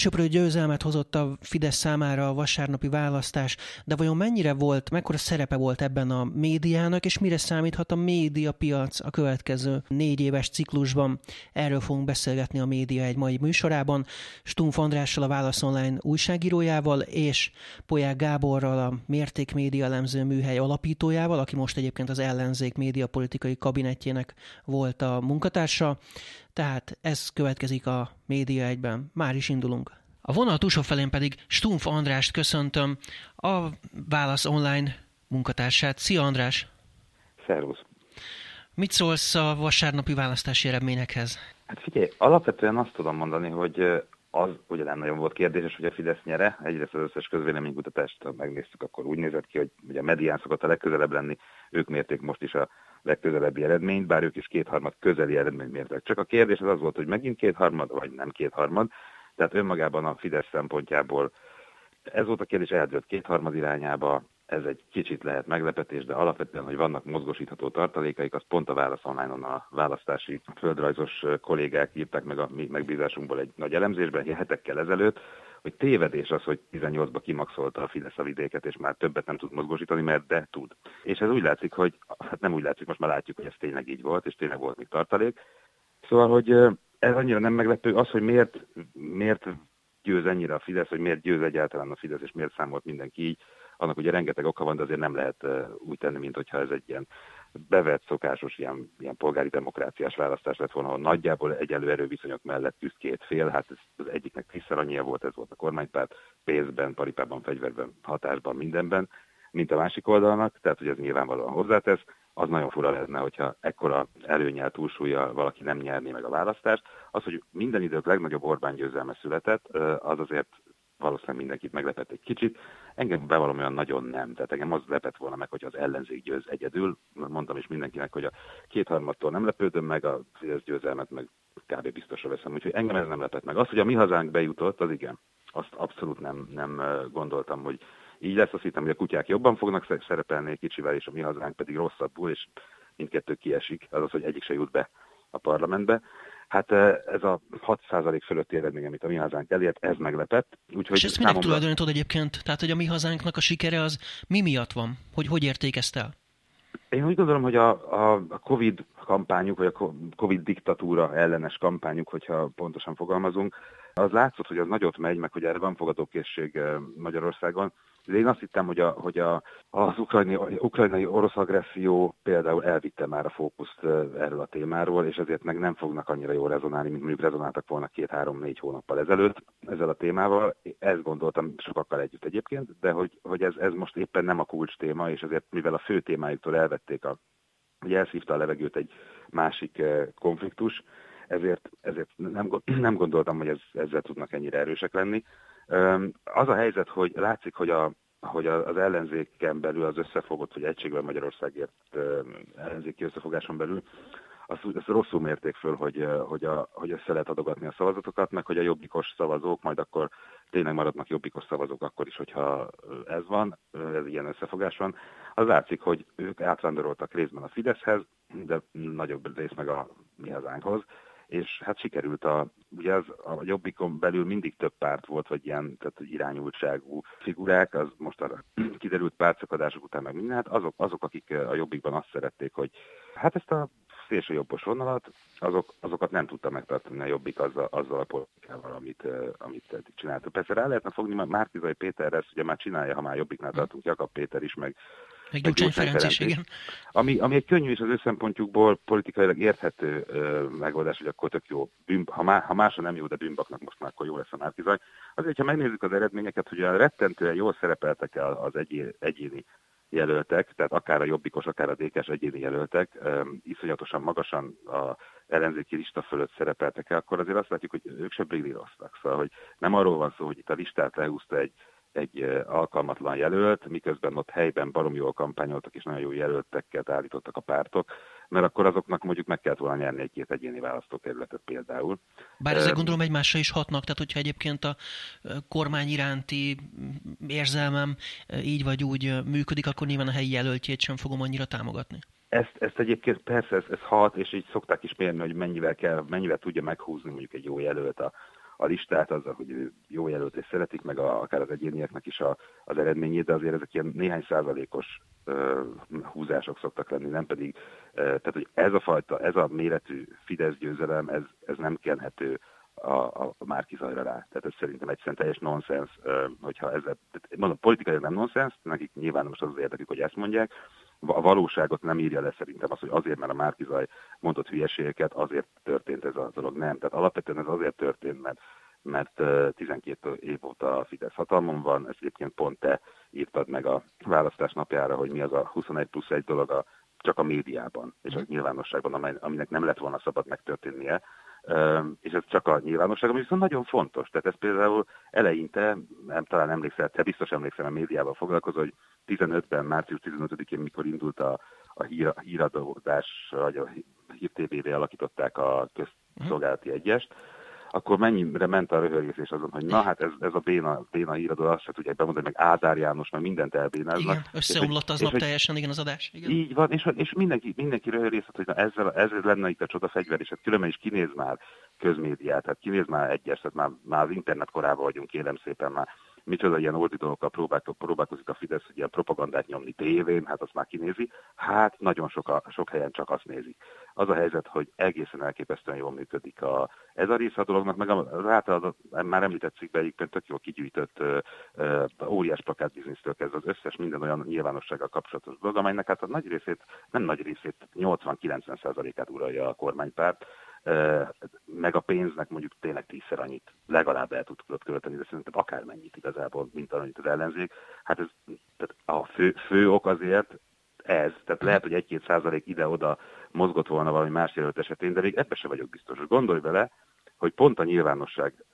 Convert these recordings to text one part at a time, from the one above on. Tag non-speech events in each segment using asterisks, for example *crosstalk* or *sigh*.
Elsőprő győzelmet hozott a Fidesz számára a vasárnapi választás, de vajon mennyire volt, mekkora szerepe volt ebben a médiának, és mire számíthat a médiapiac a következő négy éves ciklusban? Erről fogunk beszélgetni a média egy mai műsorában. Stumpf Andrással, a Válasz Online újságírójával, és Polyák Gáborral, a Mérték Média elemző műhely alapítójával, aki most egyébként az ellenzék médiapolitikai kabinetjének volt a munkatársa. Tehát ez következik a Média egyben. Már is indulunk. A vonal túlsó felén pedig Stumpf Andrást köszöntöm, a Válasz Online munkatársát. Szia András! Szervusz! Mit szólsz a vasárnapi választási eredményekhez? Hát figyelj, alapvetően azt tudom mondani, hogy az ugye nem nagyon volt kérdéses, hogy a Fidesz nyere. Egyrészt az összes közvéleménykutatást megnéztük, akkor úgy nézett ki, hogy ugye a medián szokott a legközelebb lenni, ők mérték most is a legközelebbi eredményt, bár ők is kétharmad közeli eredményt mértek. Csak a kérdés az az volt, hogy megint kétharmad, vagy nem kétharmad. Tehát önmagában a Fidesz szempontjából ez volt a kérdés, eldőlt kétharmad irányába, ez egy kicsit lehet meglepetés, de alapvetően, hogy vannak mozgosítható tartalékaik, az pont a Válasz online a választási földrajzos kollégák írták meg a mi megbízásunkból egy nagy elemzésben, hetekkel ezelőtt, hogy tévedés az, hogy 18-ba kimaxolta a Fidesz a vidéket, és már többet nem tud mozgósítani, mert de tud. És ez úgy látszik, hogy, hát nem úgy látszik, most már látjuk, hogy ez tényleg így volt, és tényleg volt még tartalék. Szóval, hogy ez annyira nem meglepő, az, hogy miért, miért győz ennyire a Fidesz, hogy miért győz egyáltalán a Fidesz, és miért számolt mindenki így, annak ugye rengeteg oka van, de azért nem lehet úgy tenni, mint hogyha ez egy ilyen bevett, szokásos ilyen, ilyen polgári demokráciás választás lett volna, ahol nagyjából egyenlő erőviszonyok mellett küzd két fél, hát ez az egyiknek tízszer annyia volt, ez volt a kormánypárt, pénzben, paripában, fegyverben, hatásban, mindenben, mint a másik oldalnak, tehát hogy ez nyilvánvalóan hozzátesz, az nagyon fura lenne, hogyha ekkora előnyel túlsúlya valaki nem nyerné meg a választást. Az, hogy minden idők legnagyobb Orbán győzelme született, az azért valószínűleg mindenkit meglepett egy kicsit. Engem bevallom olyan nagyon nem. Tehát engem az lepett volna meg, hogy az ellenzék győz egyedül. Mondtam is mindenkinek, hogy a kétharmadtól nem lepődöm meg, a Fidesz győzelmet meg kb. biztosra veszem. Úgyhogy engem ez nem lepett meg. Az, hogy a mi hazánk bejutott, az igen. Azt abszolút nem, nem gondoltam, hogy így lesz. Azt hittem, hogy a kutyák jobban fognak szerepelni egy kicsivel, és a mi hazánk pedig rosszabbul, és mindkettő kiesik. Azaz, hogy egyik se jut be a parlamentbe. Hát ez a 6% fölötti eredmény, amit a mi hazánk elért, ez meglepett. Úgyhogy És ezt minek számomra... tulajdonítod egyébként? Tehát, hogy a mi hazánknak a sikere az mi miatt van? Hogy hogy értékezte el? Én úgy gondolom, hogy a, a, a Covid kampányuk, vagy a Covid diktatúra ellenes kampányuk, hogyha pontosan fogalmazunk, az látszott, hogy az nagyot megy, meg hogy erre van fogadókészség Magyarországon. Én azt hittem, hogy, a, hogy a, az ukrajnai, ukrajnai orosz agresszió például elvitte már a fókuszt erről a témáról, és ezért meg nem fognak annyira jól rezonálni, mint mondjuk rezonáltak volna két-három-négy hónappal ezelőtt ezzel a témával. Ezt gondoltam sokakkal együtt egyébként, de hogy, hogy ez, ez most éppen nem a kulcs téma, és ezért mivel a fő témájuktól elvették a hogy elszívta a levegőt egy másik konfliktus, ezért, ezért nem, *clears throat* nem gondoltam, hogy ez, ezzel tudnak ennyire erősek lenni. Az a helyzet, hogy látszik, hogy, a, hogy az ellenzéken belül az összefogott, hogy egységben Magyarországért ellenzéki összefogáson belül, azt, azt rosszul mérték föl, hogy, hogy, a, hogy össze lehet adogatni a szavazatokat, meg hogy a jobbikos szavazók majd akkor tényleg maradnak jobbikos szavazók akkor is, hogyha ez van, ez ilyen összefogás van. Az látszik, hogy ők átvándoroltak részben a Fideszhez, de nagyobb rész meg a mi hazánkhoz és hát sikerült a, ugye az, a Jobbikon belül mindig több párt volt, vagy ilyen tehát irányultságú figurák, az most arra *clears throat* kiderült pártszakadások után meg minden, hát azok, azok, akik a Jobbikban azt szerették, hogy hát ezt a szélső jobbos vonalat, azok, azokat nem tudta megtartani a Jobbik azzal, azzal a politikával, amit, amit eddig csináltak. Persze rá lehetne fogni Márkizai Péterre, ezt ugye már csinálja, ha már Jobbiknál tartunk, Jakab Péter is, meg meg Gyurcsány Ferenc is, igen. Ami, ami egy könnyű és az ő szempontjukból politikailag érthető ö, megoldás, hogy akkor tök jó, bűn, ha, má, ha másra nem jó, de bűnbaknak most már akkor jó lesz a Márkizaj. Azért, ha megnézzük az eredményeket, hogy a rettentően jól szerepeltek el az egyéni, egyéni jelöltek, tehát akár a jobbikos, akár a DK-s egyéni jelöltek, um, iszonyatosan magasan a ellenzéki lista fölött szerepeltek el, akkor azért azt látjuk, hogy ők se brillíroztak. Szóval, hogy nem arról van szó, hogy itt a listát lehúzta egy egy alkalmatlan jelölt, miközben ott helyben barom jól kampányoltak, és nagyon jó jelöltekkel állítottak a pártok, mert akkor azoknak mondjuk meg kellett volna nyerni egy-két egyéni választókerületet például. Bár ezek gondolom egymásra is hatnak, tehát hogyha egyébként a kormány iránti érzelmem így vagy úgy működik, akkor nyilván a helyi jelöltjét sem fogom annyira támogatni. Ezt, ezt egyébként persze ez, ez hat, és így szokták is mérni, hogy mennyivel kell, mennyivel tudja meghúzni mondjuk egy jó jelölt a, a listát azzal, hogy jó jelölt és szeretik, meg a, akár az egyénieknek is a, az eredményét, de azért ezek ilyen néhány százalékos uh, húzások szoktak lenni, nem pedig, uh, tehát hogy ez a fajta, ez a méretű Fidesz győzelem, ez, ez nem kenhető a, a, a Márkizajra rá. Tehát ez szerintem egyszerűen teljes nonsens, hogyha ez, mondom, politikai nem nonsens, nekik nyilván most az az érdekük, hogy ezt mondják, a valóságot nem írja le szerintem az, hogy azért, mert a Márkizaj mondott hülyeségeket, azért történt ez a dolog. Nem. Tehát alapvetően ez azért történt, mert mert 12 év óta a Fidesz hatalmon van, ezt egyébként pont te írtad meg a választás napjára, hogy mi az a 21 plusz egy dolog a, csak a médiában és a nyilvánosságban, amely, aminek nem lett volna szabad megtörténnie, és ez csak a nyilvánosság, ami viszont nagyon fontos. Tehát ez például eleinte, nem talán emlékszel, te biztos emlékszel a médiával foglalkozó, hogy 15-ben, március 15-én, mikor indult a, a, hír, híradózás, vagy a hír TV-re alakították a közszolgálati egyest, akkor mennyire ment a röhögés azon, hogy na hát ez, ez a béna, béna híradó, azt se tudják bemondani, meg Ádár János, meg mindent elbénáznak. Igen, összeomlott aznap teljesen, igen, az adás. Igen. Így van, és, és mindenki, mindenki röhögészet, hogy na ezzel, ezzel lenne itt a csoda fegyver, és hát különben is kinéz már közmédiát, tehát kinéz már egyes, tehát már, már az internet korában vagyunk, kérem szépen már micsoda ilyen oldi dolgokkal próbálkozik a Fidesz, hogy ilyen propagandát nyomni tévén, hát azt már kinézi. Hát nagyon sok, a, sok helyen csak azt nézik. Az a helyzet, hogy egészen elképesztően jól működik a, ez a része a dolognak, meg az általában már említett cikkben tök jól kigyűjtött uh, uh, óriás plakátbiznisztől kezdve az összes minden olyan nyilvánossággal kapcsolatos dolog, amelynek hát a nagy részét, nem nagy részét, 80-90 át uralja a kormánypárt, meg a pénznek mondjuk tényleg tízszer annyit legalább el tudott költeni, de szerintem akármennyit igazából, mint annyit az ellenzék. Hát ez tehát a fő, fő ok azért ez, tehát lehet, hogy egy-két százalék ide-oda mozgott volna valami más jelölt esetén, de még ebbe se vagyok biztos. Gondolj bele, hogy pont a nyilvánosság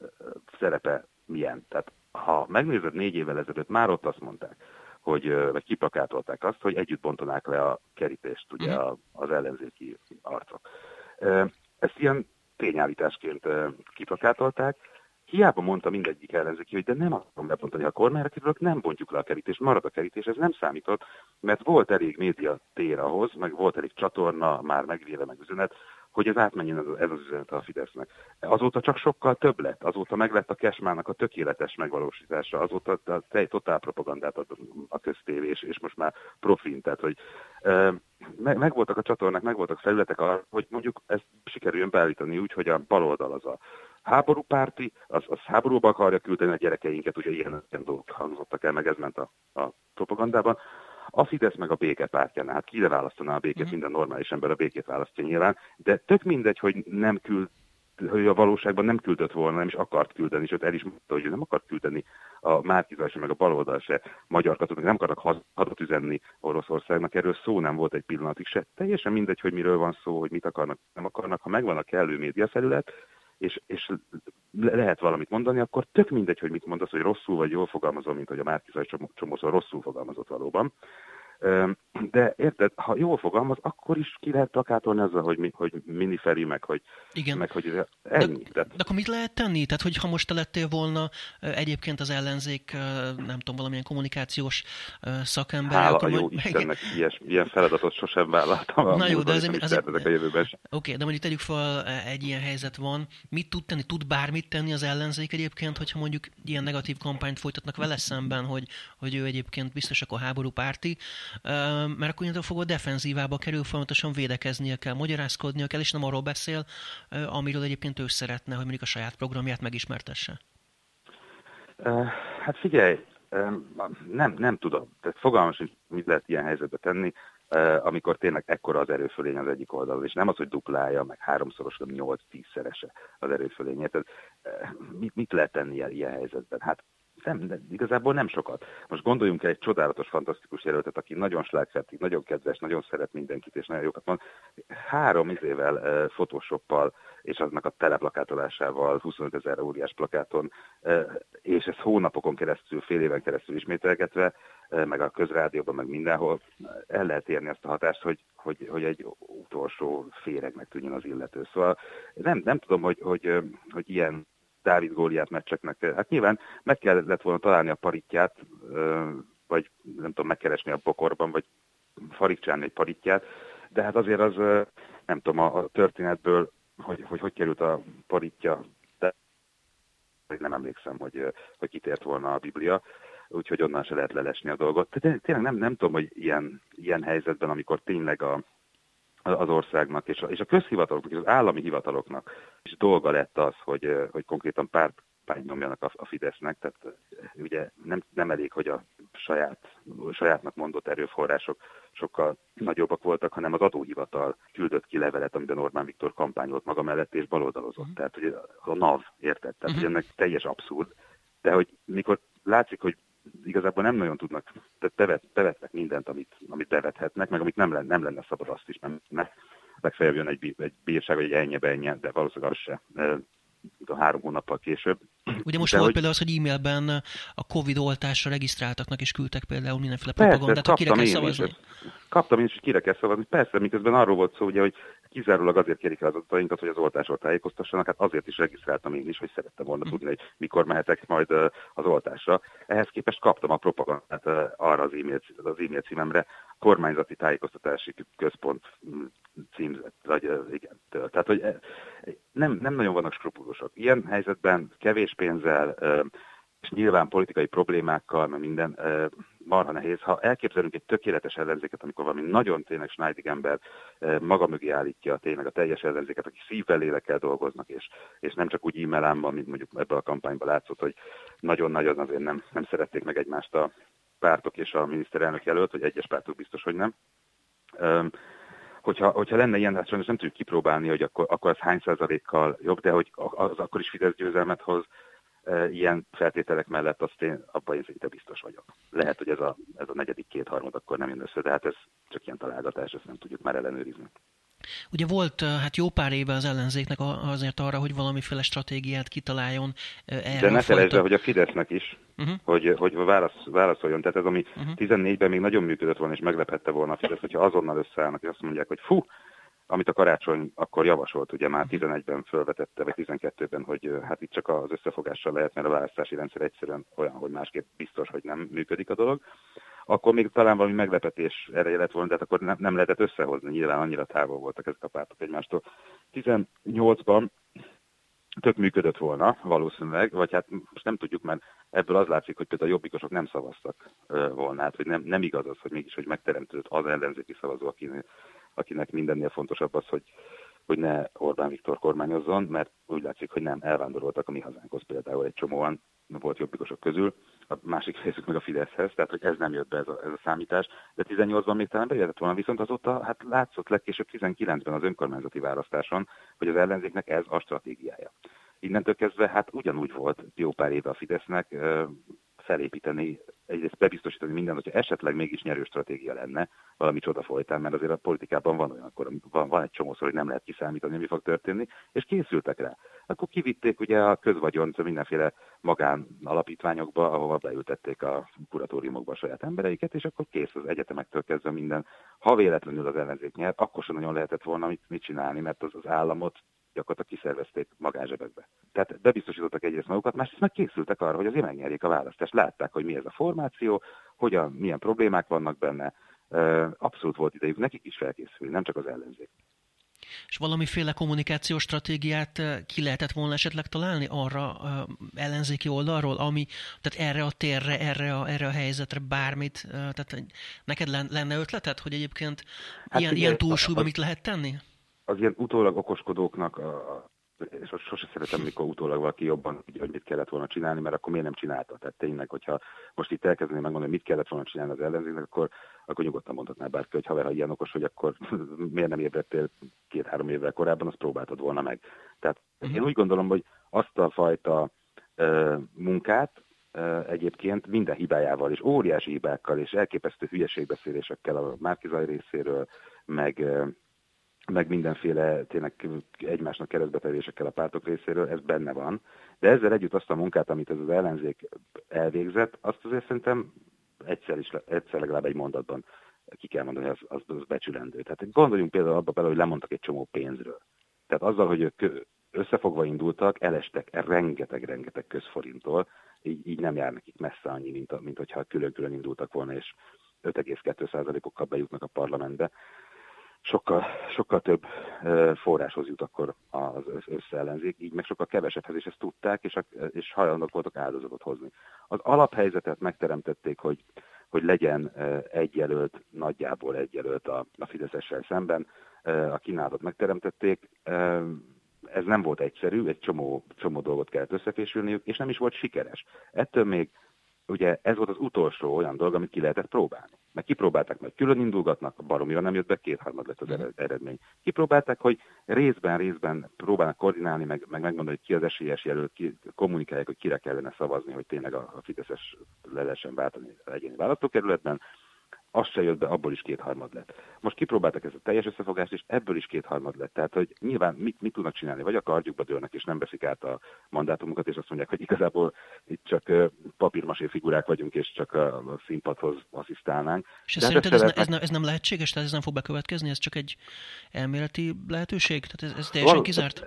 szerepe milyen. Tehát ha megnézed négy évvel ezelőtt, már ott azt mondták, hogy vagy kiplakátolták azt, hogy együtt bontanák le a kerítést, ugye mhm. az ellenzéki arcok. Ezt ilyen tényállításként kiplakátolták. Hiába mondta mindegyik ellenzéki, hogy de nem akarom lebontani a kormányra kerülök, nem bontjuk le a kerítést, marad a kerítés, ez nem számított, mert volt elég média tér ahhoz, meg volt elég csatorna, már megvéve meg üzenet, hogy ez átmenjen ez, az üzenet a Fidesznek. Azóta csak sokkal több lett, azóta meg lett a Kesmának a tökéletes megvalósítása, azóta a tej totál propagandát ad a köztévés, és most már profin, tehát hogy meg, meg voltak a csatornák, meg voltak felületek hogy mondjuk ezt sikerüljön beállítani úgy, hogy a baloldal az a háborúpárti, az, az háborúba akarja küldeni a gyerekeinket, ugye ilyen, ilyen dolgok hangzottak el, meg ez ment a, a propagandában. A Fidesz meg a béke pártjánál, hát ki választaná a békét, mm. minden normális ember a békét választja nyilván, de tök mindegy, hogy nem küld hogy a valóságban nem küldött volna, nem is akart küldeni, sőt el is mondta, hogy nem akart küldeni a Márkizaj se, meg a baloldal se magyar katonák, nem akarnak hadat üzenni Oroszországnak, erről szó nem volt egy pillanatig se. Teljesen mindegy, hogy miről van szó, hogy mit akarnak, nem akarnak, ha megvan a kellő médiafelület, és, és lehet valamit mondani, akkor tök mindegy, hogy mit mondasz, hogy rosszul vagy jól fogalmazol, mint hogy a Márkizaj csomószor rosszul fogalmazott valóban. De érted, ha jól fogalmaz, akkor is ki lehet plakátolni azzal, hogy, mi, hogy miniferi, meg hogy, Igen. meg hogy ennyi. De, de akkor mit lehet tenni? Tehát, hogy ha most te lettél volna egyébként az ellenzék, nem tudom, valamilyen kommunikációs szakember. Hála akkor a jó majd... *laughs* Istennek, ilyes, ilyen feladatot sosem vállaltam. Na jó, de azért, azért, azért a jövőben Oké, okay, de mondjuk tegyük fel, egy ilyen helyzet van. Mit tud tenni? Tud bármit tenni az ellenzék egyébként, hogyha mondjuk ilyen negatív kampányt folytatnak vele szemben, hogy, hogy ő egyébként biztos akkor háború párti, mert akkor innentől fogva defenzívába kerül, folyamatosan védekeznie kell, magyarázkodnia kell, és nem arról beszél, amiről egyébként ő szeretne, hogy mondjuk a saját programját megismertesse. Hát figyelj, nem, nem tudom. Tehát fogalmas, hogy mit lehet ilyen helyzetbe tenni, amikor tényleg ekkora az erőfölény az egyik oldalon, és nem az, hogy duplája, meg háromszoros, vagy nyolc-tízszerese az erőfölénye. Tehát mit, mit lehet tenni ilyen, helyzetben? Hát nem, de igazából nem sokat. Most gondoljunk el egy csodálatos, fantasztikus jelöltet, aki nagyon slágfertig, nagyon kedves, nagyon szeret mindenkit, és nagyon jókat mond. Három izével, uh, photoshoppal, és aznak a teleplakátolásával, 25 ezer óriás plakáton, uh, és ez hónapokon keresztül, fél éven keresztül ismételgetve, uh, meg a közrádióban, meg mindenhol el lehet érni ezt a hatást, hogy, hogy, hogy egy utolsó féregnek tűnjön az illető. Szóval nem, nem tudom, hogy, hogy, hogy ilyen Dávid Góliát meccseknek. Hát nyilván meg kellett volna találni a paritját, vagy nem tudom, megkeresni a bokorban, vagy farigcsálni egy paritját, de hát azért az, nem tudom, a történetből, hogy hogy, hogy került a paritja, de nem emlékszem, hogy, hogy kitért volna a Biblia, úgyhogy onnan se lehet lelesni a dolgot. De tényleg nem, nem tudom, hogy ilyen, ilyen helyzetben, amikor tényleg a, az országnak, és a, és a közhivataloknak, és az állami hivataloknak is dolga lett az, hogy, hogy konkrétan párt nyomjanak a, a Fidesznek, tehát ugye nem, nem elég, hogy a saját, sajátnak mondott erőforrások sokkal nagyobbak voltak, hanem az adóhivatal küldött ki levelet, amiben Orbán Viktor kampányolt maga mellett és baloldalozott. Uh-huh. Tehát ugye a NAV, érted? Tehát uh-huh. ennek teljes abszurd. De hogy mikor látszik, hogy igazából nem nagyon tudnak, tehát bevet, bevetnek mindent, amit, amit bevethetnek, meg amit nem lenne, nem lenne szabad azt is, nem, mert legfeljebb jön egy, egy bírság, vagy egy ennyi ennyi, de valószínűleg az se a három hónappal később. Ugye most De volt hogy... például az, hogy e-mailben a Covid oltásra regisztráltaknak is küldtek például mindenféle propagandát, hogy kire kell szavazni. Is, kaptam én is, hogy kire kell szavazni. Persze, miközben arról volt szó, ugye, hogy kizárólag azért kérik el az adatainkat, hogy az oltásról tájékoztassanak, hát azért is regisztráltam én is, hogy szerettem volna hm. tudni, hogy mikor mehetek majd az oltásra. Ehhez képest kaptam a propagandát arra az e-mail, az e-mail címemre, kormányzati tájékoztatási központ hm, címzet, vagy igen. Tehát, hogy nem, nem nagyon vannak skrupulósok. Ilyen helyzetben kevés pénzzel, és nyilván politikai problémákkal, mert minden marha nehéz. Ha elképzelünk egy tökéletes ellenzéket, amikor valami nagyon tényleg Schneidig ember maga mögé állítja tényleg a teljes ellenzéket, aki szívvel lélekkel dolgoznak, és, és nem csak úgy e-mailámban, mint mondjuk ebben a kampányban látszott, hogy nagyon-nagyon azért nem, nem szerették meg egymást a pártok és a miniszterelnök jelölt, vagy egyes pártok biztos, hogy nem. Hogyha, hogyha lenne ilyen, hát sajnos nem tudjuk kipróbálni, hogy akkor, akkor az hány százalékkal jobb, de hogy az akkor is Fidesz győzelmet hoz, ilyen feltételek mellett azt én abban én szinte biztos vagyok. Lehet, hogy ez a, ez a negyedik kétharmad akkor nem jön össze, de hát ez csak ilyen találgatás, ezt nem tudjuk már ellenőrizni. Ugye volt hát jó pár éve az ellenzéknek azért arra, hogy valamiféle stratégiát kitaláljon erre De ne felejtsd el, hogy a Fidesznek is, uh-huh. hogy, hogy válasz, válaszoljon. Tehát ez, ami uh-huh. 14-ben még nagyon működött volna, és meglephette volna a Fidesz, hogyha azonnal összeállnak, és azt mondják, hogy fú, amit a karácsony akkor javasolt, ugye már 11-ben felvetette, vagy 12-ben, hogy hát itt csak az összefogással lehet, mert a választási rendszer egyszerűen olyan, hogy másképp biztos, hogy nem működik a dolog. Akkor még talán valami meglepetés ereje lett volna, de hát akkor nem, nem lehetett összehozni, nyilván annyira távol voltak ezek a pártok egymástól. 18-ban tök működött volna valószínűleg, vagy hát most nem tudjuk, mert ebből az látszik, hogy például a jobbikosok nem szavaztak volna, hát hogy nem, nem igaz az, hogy mégis, hogy megteremtődött az ellenzéki szavazó, akinek, akinek mindennél fontosabb az, hogy, hogy ne Orbán Viktor kormányozzon, mert úgy látszik, hogy nem elvándoroltak a mi hazánkhoz például egy csomóan volt jobbikosok közül, a másik részük meg a Fideszhez, tehát hogy ez nem jött be ez a, ez a számítás, de 18-ban még talán bejöhetett volna, viszont azóta hát látszott legkésőbb 19-ben az önkormányzati választáson, hogy az ellenzéknek ez a stratégiája. Innentől kezdve hát ugyanúgy volt jó pár éve a Fidesznek felépíteni, egyrészt bebiztosítani mindent, hogyha esetleg mégis nyerő stratégia lenne valami csoda folytán, mert azért a politikában van olyan, akkor van, van egy csomószor, hogy nem lehet kiszámítani, mi fog történni, és készültek rá. Akkor kivitték ugye a közvagyon mindenféle magán alapítványokba, ahova beültették a kuratóriumokba a saját embereiket, és akkor kész az egyetemektől kezdve minden. Ha véletlenül az ellenzék nyer, akkor sem nagyon lehetett volna mit, mit csinálni, mert az, az államot gyakorlatilag kiszervezték magánzsebekbe. Tehát bebiztosítottak egyrészt magukat, másrészt meg készültek arra, hogy azért megnyerjék a választást. Látták, hogy mi ez a formáció, hogyan, milyen problémák vannak benne. Abszolút volt idejük nekik is felkészülni, nem csak az ellenzék. És valamiféle kommunikációs stratégiát ki lehetett volna esetleg találni arra ellenzéki oldalról, ami, tehát erre a térre, erre a, erre a helyzetre bármit, tehát neked lenne ötleted, hogy egyébként hát ilyen, ilyen túlsúlyban mit lehet tenni? Az ilyen utólag okoskodóknak, a, és sose szeretem, mikor utólag valaki jobban hogy mit kellett volna csinálni, mert akkor miért nem csinálta. Tehát tényleg, hogyha most itt elkezdeném megmondani, mit kellett volna csinálni az ellenzéknek, akkor, akkor nyugodtan mondhatná bárki, hogy haver, ha ilyen okos, hogy akkor *laughs* miért nem ébredtél két-három évvel korábban, azt próbáltad volna meg. Tehát uh-huh. én úgy gondolom, hogy azt a fajta uh, munkát, egyébként minden hibájával és óriási hibákkal és elképesztő hülyeségbeszélésekkel a Márkizaj részéről, meg, meg mindenféle tényleg egymásnak keresztbetevésekkel a pártok részéről, ez benne van. De ezzel együtt azt a munkát, amit ez az ellenzék elvégzett, azt azért szerintem egyszer, is, egyszer legalább egy mondatban ki kell mondani, hogy az, az, az becsülendő. Tehát gondoljunk például abba bele, hogy lemondtak egy csomó pénzről. Tehát azzal, hogy ők összefogva indultak, elestek rengeteg-rengeteg közforinttól, így, így nem jár nekik messze annyi, mint, mint hogyha külön-külön indultak volna, és 5,2%-okkal bejutnak a parlamentbe. Sokkal, sokkal több forráshoz jut akkor az összeellenzék, így meg sokkal kevesebbhez, és ezt tudták, és, és hajlandók voltak áldozatot hozni. Az alaphelyzetet megteremtették, hogy, hogy legyen egy jelölt, nagyjából egy jelölt a, a Fideszessel szemben, a kínálatot megteremtették, ez nem volt egyszerű, egy csomó, csomó dolgot kellett összefésülniük, és nem is volt sikeres. Ettől még ugye ez volt az utolsó olyan dolog, amit ki lehetett próbálni. Mert kipróbálták, hogy külön indulgatnak, baromira nem jött be, kétharmad lett az mhm. eredmény. Kipróbálták, hogy részben, részben próbálnak koordinálni, meg, meg megmondani, hogy ki az esélyes jelölt, ki, kommunikálják, hogy kire kellene szavazni, hogy tényleg a, a Fideszes le lehessen váltani egyéni választókerületben az se jött be, abból is kétharmad lett. Most kipróbáltak ezt a teljes összefogást, és ebből is kétharmad lett. Tehát, hogy nyilván mit, mit tudnak csinálni? Vagy a kardjukba dőlnek, és nem veszik át a mandátumokat, és azt mondják, hogy igazából itt csak papírmasé figurák vagyunk, és csak a színpadhoz asszisztálnánk. És hát szerinted ez, ne, ez, ne, ez nem lehetséges? Tehát ez nem fog bekövetkezni? Ez csak egy elméleti lehetőség? Tehát ez, ez teljesen Val- kizárt?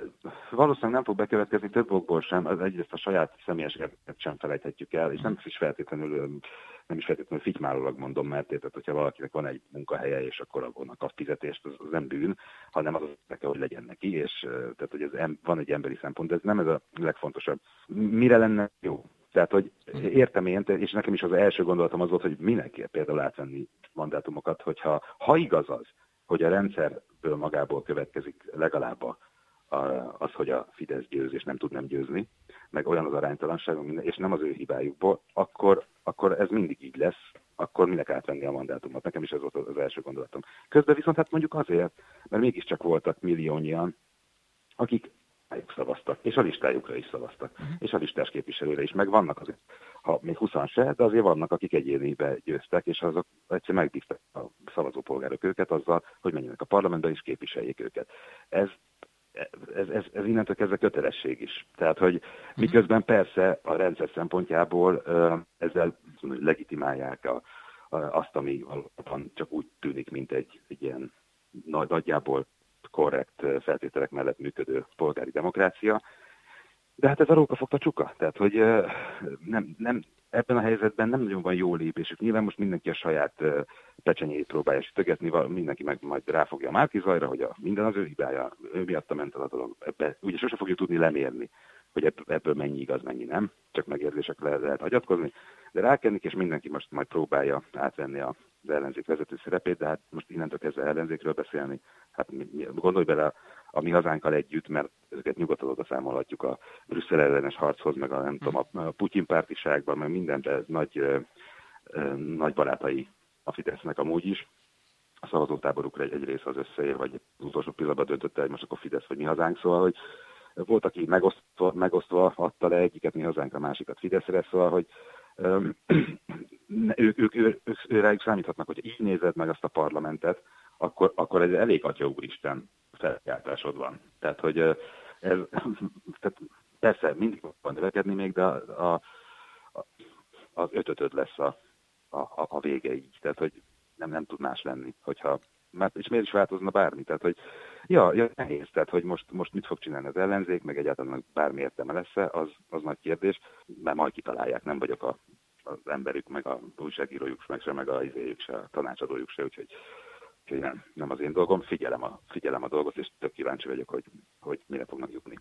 Valószínűleg nem fog bekövetkezni több okból sem. Az egyrészt a saját személyes sem felejthetjük el, és nem is feltétlenül nem is feltétlenül fitymálólag mondom, mert érted, hogyha valakinek van egy munkahelye, és akkor abban a fizetést, az, az nem bűn, hanem az az kell, hogy legyen neki, és tehát, hogy ez em, van egy emberi szempont, de ez nem ez a legfontosabb. Mire lenne jó? Tehát, hogy értem én, és nekem is az első gondolatom az volt, hogy minek például átvenni mandátumokat, hogyha ha igaz az, hogy a rendszerből magából következik legalább a, az, hogy a Fidesz győz, és nem tud nem győzni, meg olyan az aránytalanság, és nem az ő hibájukból, akkor, akkor ez mindig így lesz, akkor minek átvenni a mandátumot. Nekem is ez volt az első gondolatom. Közben viszont hát mondjuk azért, mert mégiscsak voltak milliónyian, akik rájuk szavaztak, és a listájukra is szavaztak, uh-huh. és a listás képviselőre is, meg vannak azért, ha még 20 se, de azért vannak, akik egyénibe győztek, és azok egyszer megbíztak a szavazópolgárok őket azzal, hogy menjenek a parlamentbe és képviseljék őket. Ez ez, ez, ez innentől kezdve kötelesség is. Tehát, hogy miközben persze a rendszer szempontjából ezzel legitimálják a, a, azt, ami valóban csak úgy tűnik, mint egy, egy ilyen nagyjából korrekt feltételek mellett működő polgári demokrácia. De hát ez a róka fogta csuka. Tehát, hogy nem, nem, ebben a helyzetben nem nagyon van jó lépésük. Nyilván most mindenki a saját pecsenyét próbálja sütögetni, mindenki meg majd ráfogja a Márki Zajra, hogy a, minden az ő hibája, ő miatt ment el a dolog. Ebbe, ugye sose fogjuk tudni lemérni, hogy ebből mennyi igaz, mennyi nem, csak megérzések le lehet hagyatkozni, de rákennik, és mindenki most majd próbálja átvenni az ellenzék vezető szerepét, de hát most innentől kezdve ellenzékről beszélni, hát gondolj bele a mi hazánkkal együtt, mert ezeket nyugodtan oda számolhatjuk a Brüsszel ellenes harchoz, meg a, nem tudom, a Putyin pártiságban, meg mindenben nagy, ö, ö, nagy barátai a Fidesznek amúgy is. A szavazótáborukra egy, egy része az összeér, vagy az utolsó pillanatban döntötte, hogy most akkor Fidesz vagy mi hazánk, szóval, hogy volt, aki megosztva, megosztva adta le egyiket mi hazánk, a másikat Fideszre, szóval, hogy ők, ők, ők, ők, rájuk számíthatnak, hogy így nézed meg azt a parlamentet, akkor, akkor ez elég atya úristen felkiáltásod van. Tehát, hogy ez, *laughs* tehát persze mindig van növekedni még, de a, a, az ötötöd lesz a, a, a vége így. Tehát, hogy nem, nem tud más lenni, hogyha mert és miért is változna bármi? Tehát, hogy ja, ja nehéz, tehát, hogy most, most mit fog csinálni az ellenzék, meg egyáltalán bármi értelme lesz az, az nagy kérdés, mert majd kitalálják, nem vagyok a, az emberük, meg a újságírójuk, meg se, meg a izéjük se, a tanácsadójuk se, úgyhogy, úgyhogy nem, nem az én dolgom, figyelem a, figyelem a dolgot, és tök kíváncsi vagyok, hogy, hogy mire fognak jutni.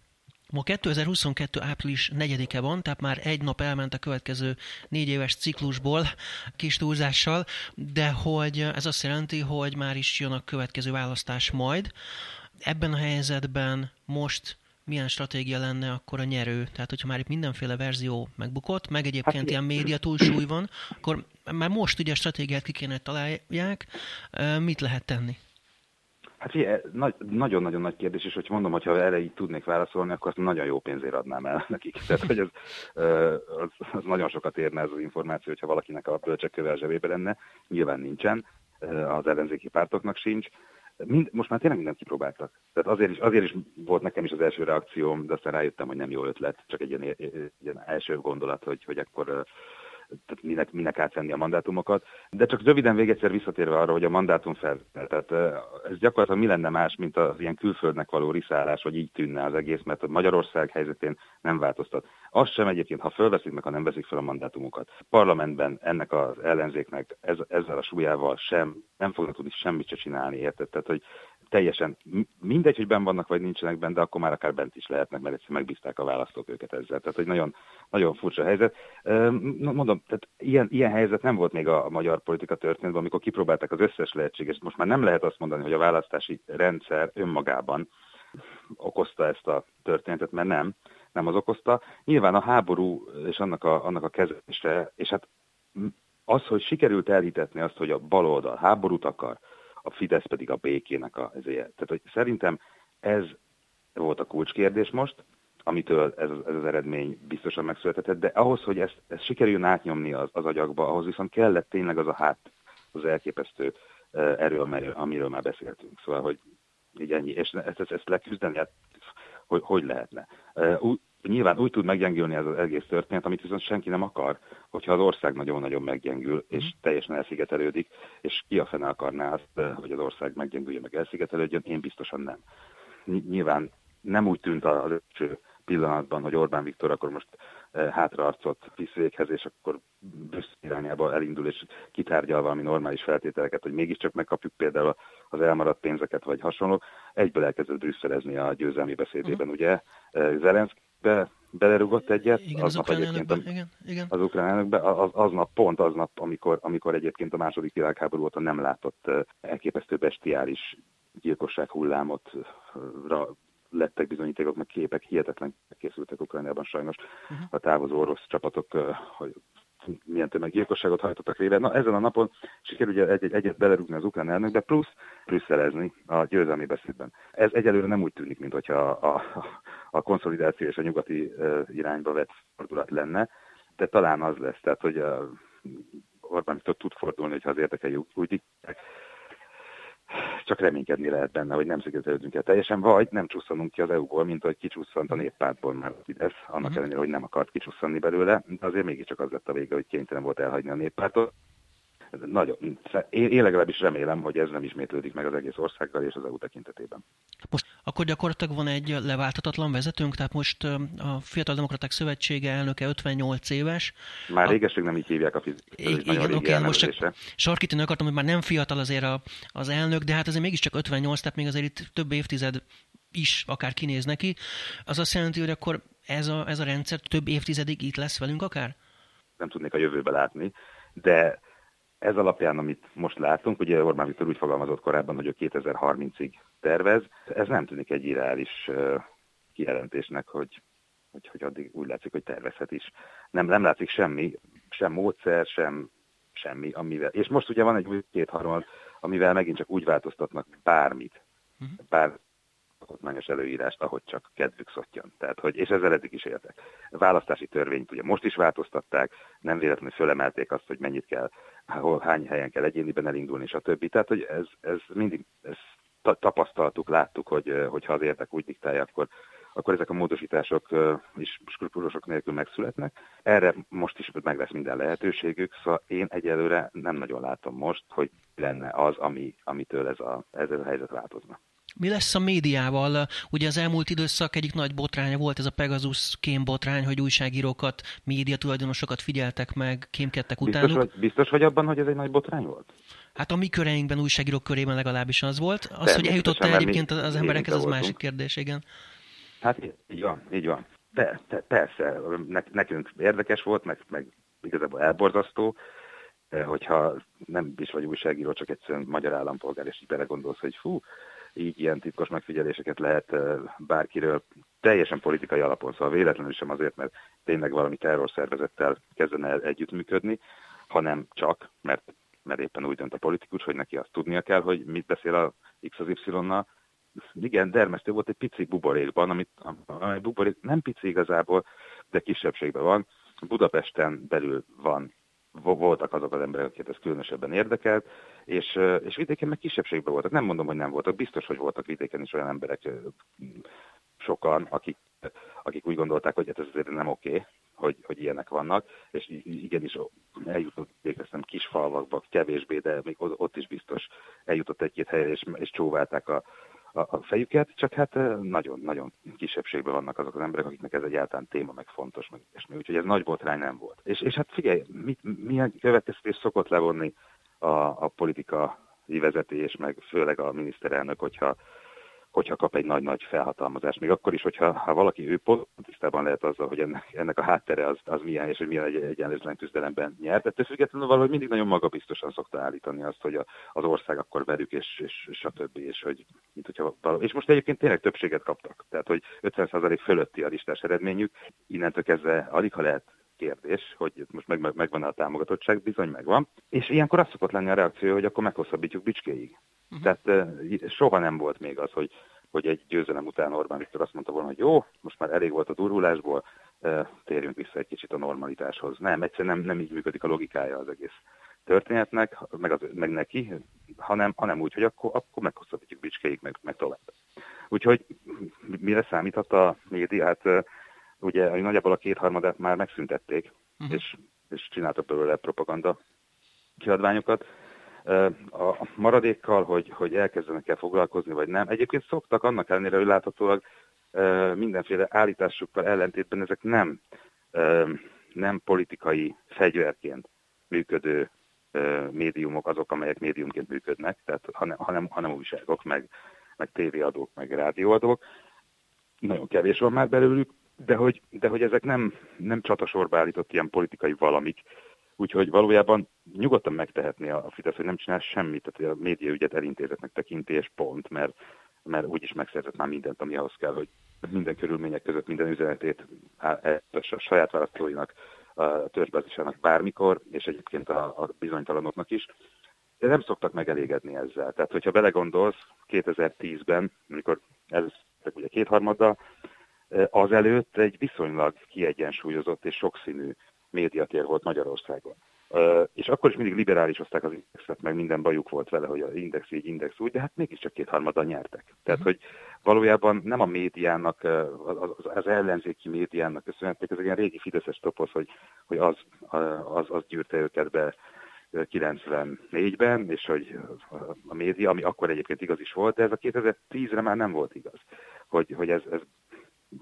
Ma 2022. április 4-e van, tehát már egy nap elment a következő négy éves ciklusból, kis túlzással, de hogy ez azt jelenti, hogy már is jön a következő választás majd. Ebben a helyzetben most milyen stratégia lenne akkor a nyerő? Tehát, hogyha már itt mindenféle verzió megbukott, meg egyébként hát, ilyen média túlsúly van, akkor már most ugye a stratégiát ki kéne találják, mit lehet tenni? Hát nagyon-nagyon nagy kérdés, és hogy mondom, hogyha erre így tudnék válaszolni, akkor azt nagyon jó pénzért adnám el *laughs* nekik. Tehát, hogy az, az, az nagyon sokat érne ez az információ, hogyha valakinek a bölcsekköve a zsebébe lenne. Nyilván nincsen, az ellenzéki pártoknak sincs. Mind, most már tényleg mindent kipróbáltak. Tehát azért is, azért is volt nekem is az első reakcióm, de aztán rájöttem, hogy nem jó ötlet, csak egy ilyen, ilyen első gondolat, hogy, hogy akkor tehát minek, minek átvenni a mandátumokat. De csak röviden még egyszer visszatérve arra, hogy a mandátum fel. Tehát ez gyakorlatilag mi lenne más, mint az ilyen külföldnek való riszálás, hogy így tűnne az egész, mert a Magyarország helyzetén nem változtat. Az sem egyébként, ha fölveszik meg, ha nem veszik fel a mandátumokat. Parlamentben ennek az ellenzéknek ez, ezzel a súlyával sem, nem fognak tudni semmit se csinálni, érted? Tehát, hogy teljesen mindegy, hogy ben vannak vagy nincsenek benne, de akkor már akár bent is lehetnek, mert egyszer megbízták a választók őket ezzel. Tehát, hogy nagyon, nagyon furcsa helyzet. Mondom, tehát ilyen, ilyen helyzet nem volt még a magyar politika történetben, amikor kipróbálták az összes lehetséges. Most már nem lehet azt mondani, hogy a választási rendszer önmagában okozta ezt a történetet, mert nem, nem az okozta. Nyilván a háború és annak a, annak a kezelése, és hát az, hogy sikerült elhitetni azt, hogy a baloldal háborút akar, a Fidesz pedig a békének a ezért. Tehát, hogy szerintem ez volt a kulcskérdés most, amitől ez, ez az eredmény biztosan megszületett, de ahhoz, hogy ezt, ezt sikerüljön átnyomni az, az agyakba, ahhoz viszont kellett tényleg az a hát, az elképesztő erő, amiről már beszéltünk. Szóval, hogy így ennyi. És ezt, ezt, ezt leküzdeni, hát hogy, hogy lehetne. Nyilván úgy tud meggyengülni ez az egész történet, amit viszont senki nem akar, hogyha az ország nagyon-nagyon meggyengül, és mhm. teljesen elszigetelődik, és ki a fene akarná azt, hogy az ország meggyengüljön, meg elszigetelődjön, én biztosan nem. Nyilván nem úgy tűnt az első pillanatban, hogy Orbán Viktor akkor most hátraarcot visz véghez, és akkor Brüsszel irányába elindul, és kitárgyal valami normális feltételeket, hogy mégiscsak megkapjuk például az elmaradt pénzeket, vagy hasonló. Egyből elkezdett brüsszelezni a győzelmi beszédében, uh-huh. ugye, Zelenszky be, belerugott egyet, igen, aznap az egyébként a, igen, igen. az ukrán elnökbe, az, aznap, pont aznap, amikor, amikor egyébként a második világháború óta nem látott elképesztő bestiális gyilkosság hullámot lettek bizonyítékok, meg képek, hihetetlen készültek Ukrajnában sajnos uh-huh. a távozó orosz csapatok, hogy milyen tömeggyilkosságot hajtottak végre. Na, ezen a napon sikerül egy, egy, egyet belerúgni az ukrán elnökbe, plusz brüsszelezni a győzelmi beszédben. Ez egyelőre nem úgy tűnik, mintha a, a, a konszolidáció és a nyugati irányba vett fordulat lenne, de talán az lesz, tehát hogy Orbán tud fordulni, hogyha az érdekei úgy, úgy csak reménykedni lehet benne, hogy nem szigetelődünk el teljesen, vagy nem csúszanunk ki az EU-ból, mint hogy kicsusszant a néppártból már a Fidesz, annak uh-huh. ellenére, hogy nem akart kicsusszanni belőle, de azért mégiscsak az lett a vége, hogy kénytelen volt elhagyni a néppártot nagyon, én, én legalábbis remélem, hogy ez nem ismétlődik meg az egész országgal és az EU tekintetében. Most akkor gyakorlatilag van egy leváltatatlan vezetőnk, tehát most a Fiatal Demokraták Szövetsége elnöke 58 éves. Már régeség nem így hívják a fizikát. Igen, oké, okay, most csak sarkítani akartam, hogy már nem fiatal azért a, az elnök, de hát azért mégiscsak 58, tehát még azért itt több évtized is akár kinéz neki. Az azt jelenti, hogy akkor ez a, ez a rendszer több évtizedig itt lesz velünk akár? Nem tudnék a jövőbe látni, de ez alapján, amit most látunk, ugye Orbán Viktor úgy fogalmazott korábban, hogy ő 2030-ig tervez, ez nem tűnik egy irreális kijelentésnek, hogy, hogy, hogy addig úgy látszik, hogy tervezhet is. Nem, nem látszik semmi, sem módszer, sem semmi, amivel. És most ugye van egy új kétharmad, amivel megint csak úgy változtatnak bármit, uh-huh. bár alkotmányos előírást, ahogy csak kedvük szottyan. Tehát, hogy, és ezzel eddig is éltek. A választási törvényt ugye most is változtatták, nem véletlenül fölemelték azt, hogy mennyit kell, hol, hány helyen kell egyéniben elindulni, és a többi. Tehát, hogy ez, ez mindig, ez tapasztaltuk, láttuk, hogy, hogyha az érdek úgy diktálja, akkor, akkor ezek a módosítások is skrupulosok nélkül megszületnek. Erre most is meg lesz minden lehetőségük, szóval én egyelőre nem nagyon látom most, hogy lenne az, ami, amitől ez a, ez a helyzet változna. Mi lesz a médiával? Ugye az elmúlt időszak egyik nagy botránya volt ez a Pegasus kém botrány, hogy újságírókat, média tulajdonosokat figyeltek meg, kémkedtek biztos utánuk. Vagy, biztos vagy abban, hogy ez egy nagy botrány volt? Hát a mi köreinkben, újságírók körében legalábbis az volt. Az, hogy eljutott el egyébként az emberekhez, az másik kérdés, igen. Hát így van, így van. De, de persze, nekünk érdekes volt, meg, meg igazából elborzasztó, hogyha nem is vagy újságíró, csak egyszerűen magyar állampolgár, és így belegondolsz, hogy fú, így ilyen titkos megfigyeléseket lehet bárkiről teljesen politikai alapon, szóval véletlenül sem azért, mert tényleg valami terrorszervezettel kezdene el együttműködni, hanem csak, mert mert éppen úgy dönt a politikus, hogy neki azt tudnia kell, hogy mit beszél a X az Y-nal. Igen, dermesztő volt egy pici buborékban, amit, amely buborék nem pici igazából, de kisebbségben van. Budapesten belül van voltak azok az emberek, akiket ez különösebben érdekelt, és, és vidéken meg kisebbségben voltak. Nem mondom, hogy nem voltak, biztos, hogy voltak vidéken is olyan emberek sokan, akik, akik úgy gondolták, hogy hát ez azért nem oké, hogy, hogy ilyenek vannak, és igenis eljutott végeztem kis falvakba, kevésbé, de még ott is biztos eljutott egy-két helyre, és, és csóválták a, a, a fejüket, csak hát nagyon-nagyon kisebbségben vannak azok az emberek, akiknek ez egyáltalán téma, meg fontos, meg és úgyhogy ez nagy botrány nem volt. És, és hát figyelj, mit, milyen következtetés szokott levonni a, a politika vezetés, meg főleg a miniszterelnök, hogyha hogyha kap egy nagy-nagy felhatalmazást. Még akkor is, hogyha ha valaki ő pont tisztában lehet azzal, hogy ennek, a háttere az, az milyen, és hogy milyen egy egyenlőtlen küzdelemben nyert. Ettől függetlenül valahogy mindig nagyon magabiztosan szokta állítani azt, hogy a, az ország akkor velük, és, és, többi, és hogy mint hogyha valami. És most egyébként tényleg többséget kaptak. Tehát, hogy 50% fölötti a listás eredményük, innentől kezdve alig ha lehet kérdés, hogy most meg, megvan a támogatottság, bizony megvan. És ilyenkor azt szokott lenni a reakció, hogy akkor meghosszabbítjuk Bicskéig. Uh-huh. Tehát soha nem volt még az, hogy, hogy egy győzelem után Orbán Viktor azt mondta volna, hogy jó, most már elég volt a durulásból, térjünk vissza egy kicsit a normalitáshoz. Nem, egyszerűen nem, nem így működik a logikája az egész történetnek, meg, az, meg neki, hanem, hanem úgy, hogy akkor, akkor meghosszabbítjuk Bicskéig, meg, meg tovább. Úgyhogy mire számíthat a média? Hát ugye nagyjából a kétharmadát már megszüntették, uh-huh. és, és csináltak belőle propaganda kiadványokat. A maradékkal, hogy, hogy elkezdenek el foglalkozni, vagy nem. Egyébként szoktak annak ellenére, hogy láthatólag mindenféle állításukkal ellentétben ezek nem, nem politikai fegyverként működő médiumok azok, amelyek médiumként működnek, tehát hanem, hanem, hanem újságok, meg, meg tévéadók, meg rádióadók. Nagyon kevés van már belőlük, de hogy, de hogy ezek nem, nem csatasorba állított ilyen politikai valamik, úgyhogy valójában nyugodtan megtehetné a Fidesz, hogy nem csinál semmit, tehát a médiaügyet elintézetnek tekinti, és pont, mert, mert úgyis megszerzett már mindent, ami ahhoz kell, hogy minden körülmények között minden üzenetét e, a saját választóinak, a törzsbázisának bármikor, és egyébként a, a bizonytalanoknak is. De nem szoktak megelégedni ezzel. Tehát, hogyha belegondolsz, 2010-ben, amikor ez ugye kétharmaddal, azelőtt egy viszonylag kiegyensúlyozott és sokszínű médiatér volt Magyarországon. És akkor is mindig liberálisozták az indexet, meg minden bajuk volt vele, hogy az index így, index úgy, de hát mégiscsak kétharmadan nyertek. Tehát, hogy valójában nem a médiának, az, ellenzéki médiának köszönhették, ez egy ilyen régi fideszes toposz, hogy, hogy az, az, az gyűrte őket be 94-ben, és hogy a média, ami akkor egyébként igaz is volt, de ez a 2010-re már nem volt igaz, hogy, hogy ez, ez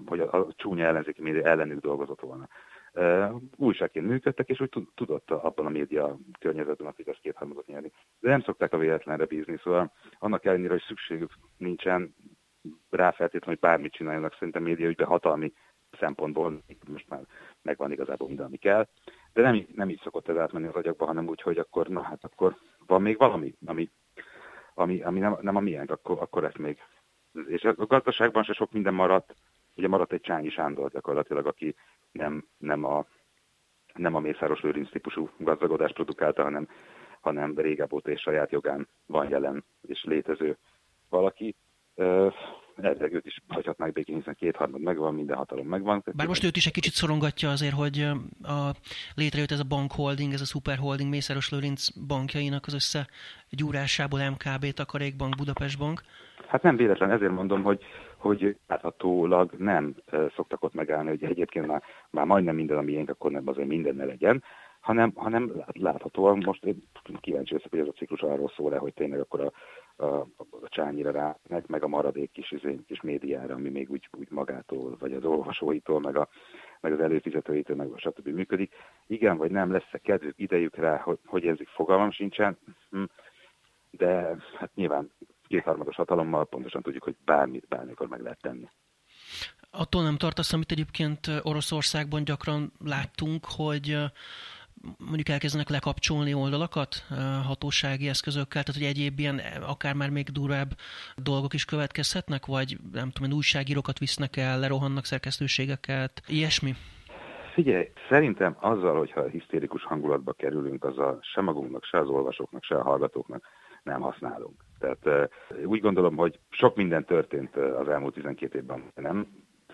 hogy a, a csúnya ellenzéki média ellenük dolgozott volna. Uh, újságként működtek, és úgy tudott abban a média környezetben a Fidesz kétharmadot nyerni. De nem szokták a véletlenre bízni, szóval annak ellenére, hogy szükségük nincsen rá hogy bármit csináljanak, szerintem média ügyben hatalmi szempontból most már megvan igazából minden, ami kell. De nem, nem így szokott ez átmenni az agyakba, hanem úgy, hogy akkor, na hát akkor van még valami, ami, ami, ami nem, nem a miénk, akkor, akkor ezt még. És a gazdaságban se sok minden maradt, Ugye maradt egy Csányi Sándor gyakorlatilag, aki nem, nem a nem a Mészáros Lőrinc típusú gazdagodást produkálta, hanem, hanem régebb óta és saját jogán van jelen és létező valaki. Ezzel őt is hagyhatnák békén, hiszen kétharmad megvan, minden hatalom megvan. Bár most őt is egy kicsit szorongatja azért, hogy a, létrejött ez a bankholding, ez a superholding Mészáros Lőrinc bankjainak az össze gyúrásából MKB, Takarékbank, Budapest Bank. Hát nem véletlen, ezért mondom, hogy, hogy láthatólag nem szoktak ott megállni, hogy egyébként már, már majdnem minden, ami ilyenk, akkor nem azért minden ne legyen, hanem, hanem láthatóan most én kíváncsi leszek, hogy ez a ciklus arról szól-e, hogy tényleg akkor a, a, a csányira ránek, meg a maradék kis, izé, kis médiára, ami még úgy, úgy magától, vagy az olvasóitól, meg, a, meg az előfizetőitől, meg a stb. működik. Igen, vagy nem lesz-e kedvük, idejük rá, hogy, hogy ez fogalmam sincsen, hm. de hát nyilván kétharmados hatalommal pontosan tudjuk, hogy bármit bármikor meg lehet tenni. Attól nem tartasz, amit egyébként Oroszországban gyakran láttunk, hogy mondjuk elkezdenek lekapcsolni oldalakat hatósági eszközökkel, tehát hogy egyéb ilyen akár már még durvább dolgok is következhetnek, vagy nem tudom, újságírókat visznek el, lerohannak szerkesztőségeket, ilyesmi? Figyelj, szerintem azzal, hogyha hisztérikus hangulatba kerülünk, azzal se magunknak, se az olvasóknak, se a hallgatóknak nem használunk. Tehát úgy gondolom, hogy sok minden történt az elmúlt 12 évben. Nem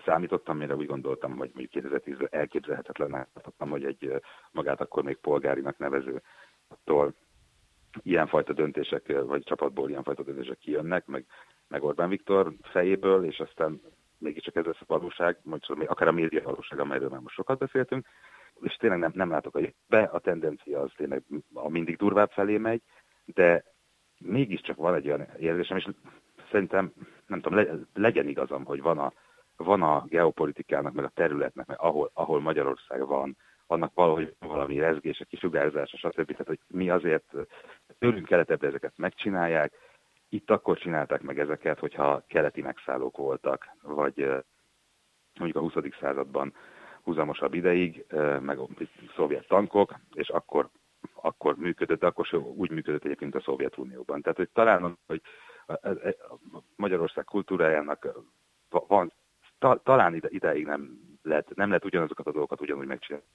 számítottam, mire úgy gondoltam, hogy mondjuk 2010 elképzelhetetlen tartottam, hogy egy magát akkor még polgárinak nevező attól ilyenfajta döntések, vagy csapatból ilyenfajta döntések kijönnek, meg, meg Orbán Viktor fejéből, és aztán mégiscsak ez lesz a valóság, mondjuk akár a média valóság, amelyről már most sokat beszéltünk, és tényleg nem, nem látok, hogy be a tendencia az tényleg a mindig durvább felé megy, de mégiscsak van egy olyan érzésem, és szerintem, nem tudom, legyen igazam, hogy van a, van a geopolitikának, meg a területnek, meg ahol, ahol Magyarország van, annak valahogy valami rezgése, kisugárzása, stb. Tehát, hogy mi azért tőlünk keletebbre ezeket megcsinálják, itt akkor csinálták meg ezeket, hogyha keleti megszállók voltak, vagy mondjuk a 20. században húzamosabb ideig, meg szovjet tankok, és akkor, akkor működött, de akkor úgy működött egyébként a Szovjetunióban. Tehát, hogy talán, hogy Magyarország kultúrájának van, talán ideig nem lehet, nem lehet ugyanazokat a dolgokat ugyanúgy megcsinálni.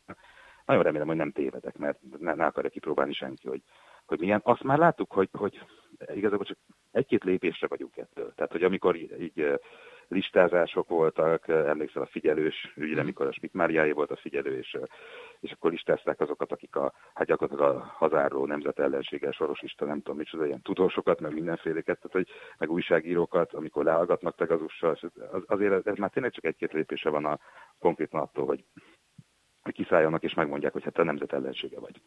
Nagyon remélem, hogy nem tévedek, mert ne, ne akarja kipróbálni senki, hogy, hogy milyen. Azt már láttuk, hogy, hogy igazából csak egy-két lépésre vagyunk ettől. Tehát, hogy amikor így, így listázások voltak, emlékszel a figyelős ügyre, amikor a Spitmáriáé volt a figyelő, és, és akkor listázták azokat, akik a, hát gyakorlatilag a hazáró nemzet ellenséges sorosista, nem tudom micsoda, ilyen tudósokat, meg mindenféleket, tehát, hogy, meg újságírókat, amikor leallgatnak Pegazussal, az, azért ez már tényleg csak egy-két lépése van a konkrétan attól, hogy kiszálljanak és megmondják, hogy hát a nemzet ellensége vagy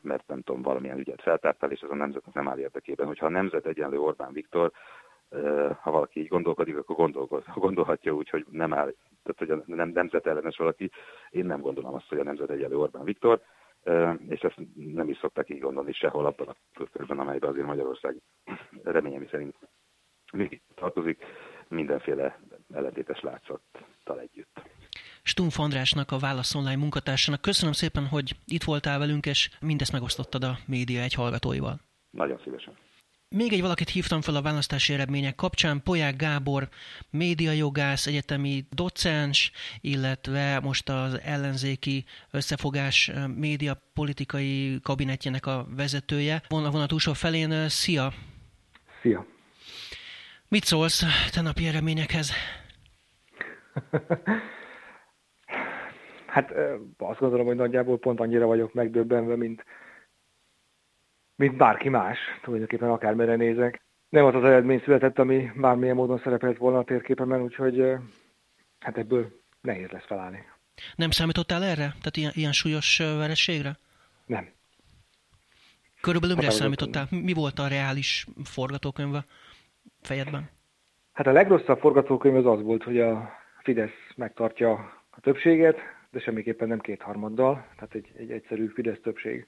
mert nem tudom, valamilyen ügyet feltártál, és ez a nemzetnek nem áll érdekében. Hogyha a nemzet egyenlő Orbán Viktor, ha valaki így gondolkodik, akkor gondolhatja úgy, hogy nem áll, tehát hogy a nem, nemzet ellenes valaki. Én nem gondolom azt, hogy a nemzet egyenlő Orbán Viktor, és ezt nem is szokták így gondolni sehol abban a körben, amelyben azért Magyarország reményemi szerint még tartozik, mindenféle ellentétes látszattal együtt. Stumf Andrásnak, a Válasz Online munkatársának. Köszönöm szépen, hogy itt voltál velünk, és mindezt megosztottad a média egy hallgatóival. Nagyon szívesen. Még egy valakit hívtam fel a választási eredmények kapcsán, Poják Gábor, médiajogász, egyetemi docens, illetve most az ellenzéki összefogás média politikai kabinetjének a vezetője. Von a vonat túlsó felén, szia! Szia! Mit szólsz te napi eredményekhez? *laughs* Hát azt gondolom, hogy nagyjából pont annyira vagyok megdöbbenve, mint, mint bárki más, tulajdonképpen akármere nézek. Nem az az eredmény született, ami bármilyen módon szerepelt volna a térképemen, úgyhogy hát ebből nehéz lesz felállni. Nem számítottál erre? Tehát ilyen, ilyen súlyos vereségre? Nem. Körülbelül mire számítottál? Mi volt a reális forgatókönyv a fejedben? Hát a legrosszabb forgatókönyv az az volt, hogy a Fidesz megtartja a többséget, de semmiképpen nem kétharmaddal, tehát egy, egy egyszerű Fidesz többség.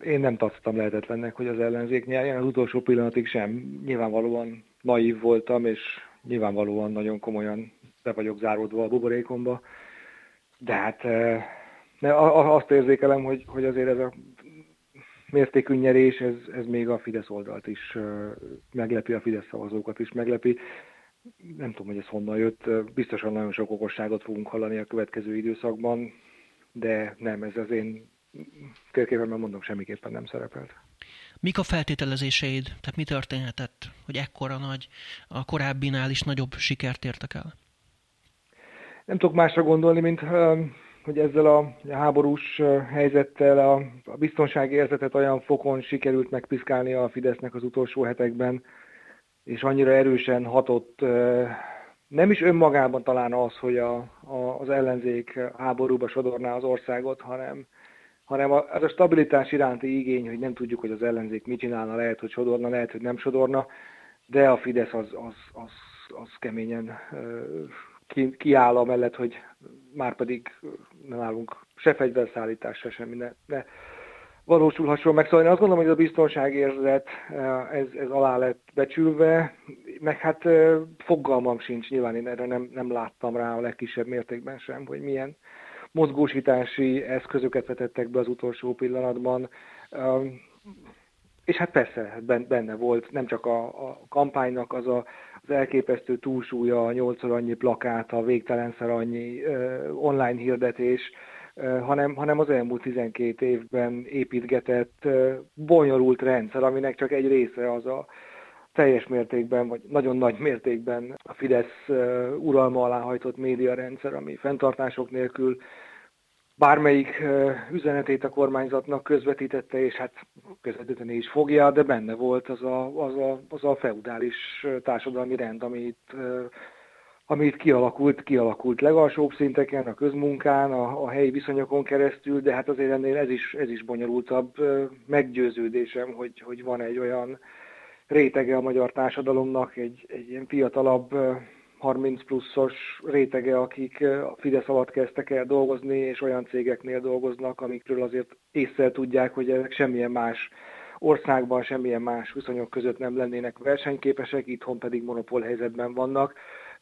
Én nem tartottam lehetetlennek, hogy az ellenzék nyerjen, az utolsó pillanatig sem. Nyilvánvalóan naív voltam, és nyilvánvalóan nagyon komolyan be vagyok záródva a buborékomba, de hát ne, azt érzékelem, hogy, hogy azért ez a mértékű nyerés, ez, ez még a Fidesz oldalt is meglepi, a Fidesz szavazókat is meglepi. Nem tudom, hogy ez honnan jött, biztosan nagyon sok okosságot fogunk hallani a következő időszakban, de nem, ez az én térképen mondom, semmiképpen nem szerepelt. Mik a feltételezéseid? Tehát mi történhetett, hogy ekkora nagy, a korábbinál is nagyobb sikert értek el? Nem tudok másra gondolni, mint hogy ezzel a háborús helyzettel a, a biztonsági érzetet olyan fokon sikerült megpiszkálni a Fidesznek az utolsó hetekben, és annyira erősen hatott nem is önmagában talán az, hogy a, a, az ellenzék háborúba sodorná az országot, hanem, hanem az a stabilitás iránti igény, hogy nem tudjuk, hogy az ellenzék mit csinálna, lehet, hogy sodorna, lehet, hogy nem sodorna, de a Fidesz az, az, az, az keményen ki, kiáll amellett, hogy már pedig nem állunk se fegyverszállítás, se semmi, ne, ne valósulhasson meg. Szóval én azt gondolom, hogy a biztonságérzet ez, ez alá lett becsülve, meg hát fogalmam sincs, nyilván én erre nem, nem láttam rá a legkisebb mértékben sem, hogy milyen mozgósítási eszközöket vetettek be az utolsó pillanatban. és hát persze, hát benne volt nem csak a, a kampánynak az a, az elképesztő túlsúlya, a nyolcszor annyi plakát, a végtelenszer annyi uh, online hirdetés, uh, hanem, hanem az elmúlt 12 évben építgetett uh, bonyolult rendszer, aminek csak egy része az a teljes mértékben, vagy nagyon nagy mértékben a Fidesz uralma alá hajtott médiarendszer, ami fenntartások nélkül bármelyik üzenetét a kormányzatnak közvetítette, és hát közvetíteni is fogja, de benne volt az a, az a, az a feudális társadalmi rend, amit, amit kialakult, kialakult legalsóbb szinteken, a közmunkán, a, a helyi viszonyokon keresztül, de hát azért ennél ez is, ez is bonyolultabb meggyőződésem, hogy, hogy van egy olyan rétege a magyar társadalomnak, egy, egy ilyen fiatalabb 30 pluszos rétege, akik a Fidesz alatt kezdtek el dolgozni, és olyan cégeknél dolgoznak, amikről azért észre tudják, hogy ezek semmilyen más országban, semmilyen más viszonyok között nem lennének versenyképesek, itthon pedig monopól helyzetben vannak.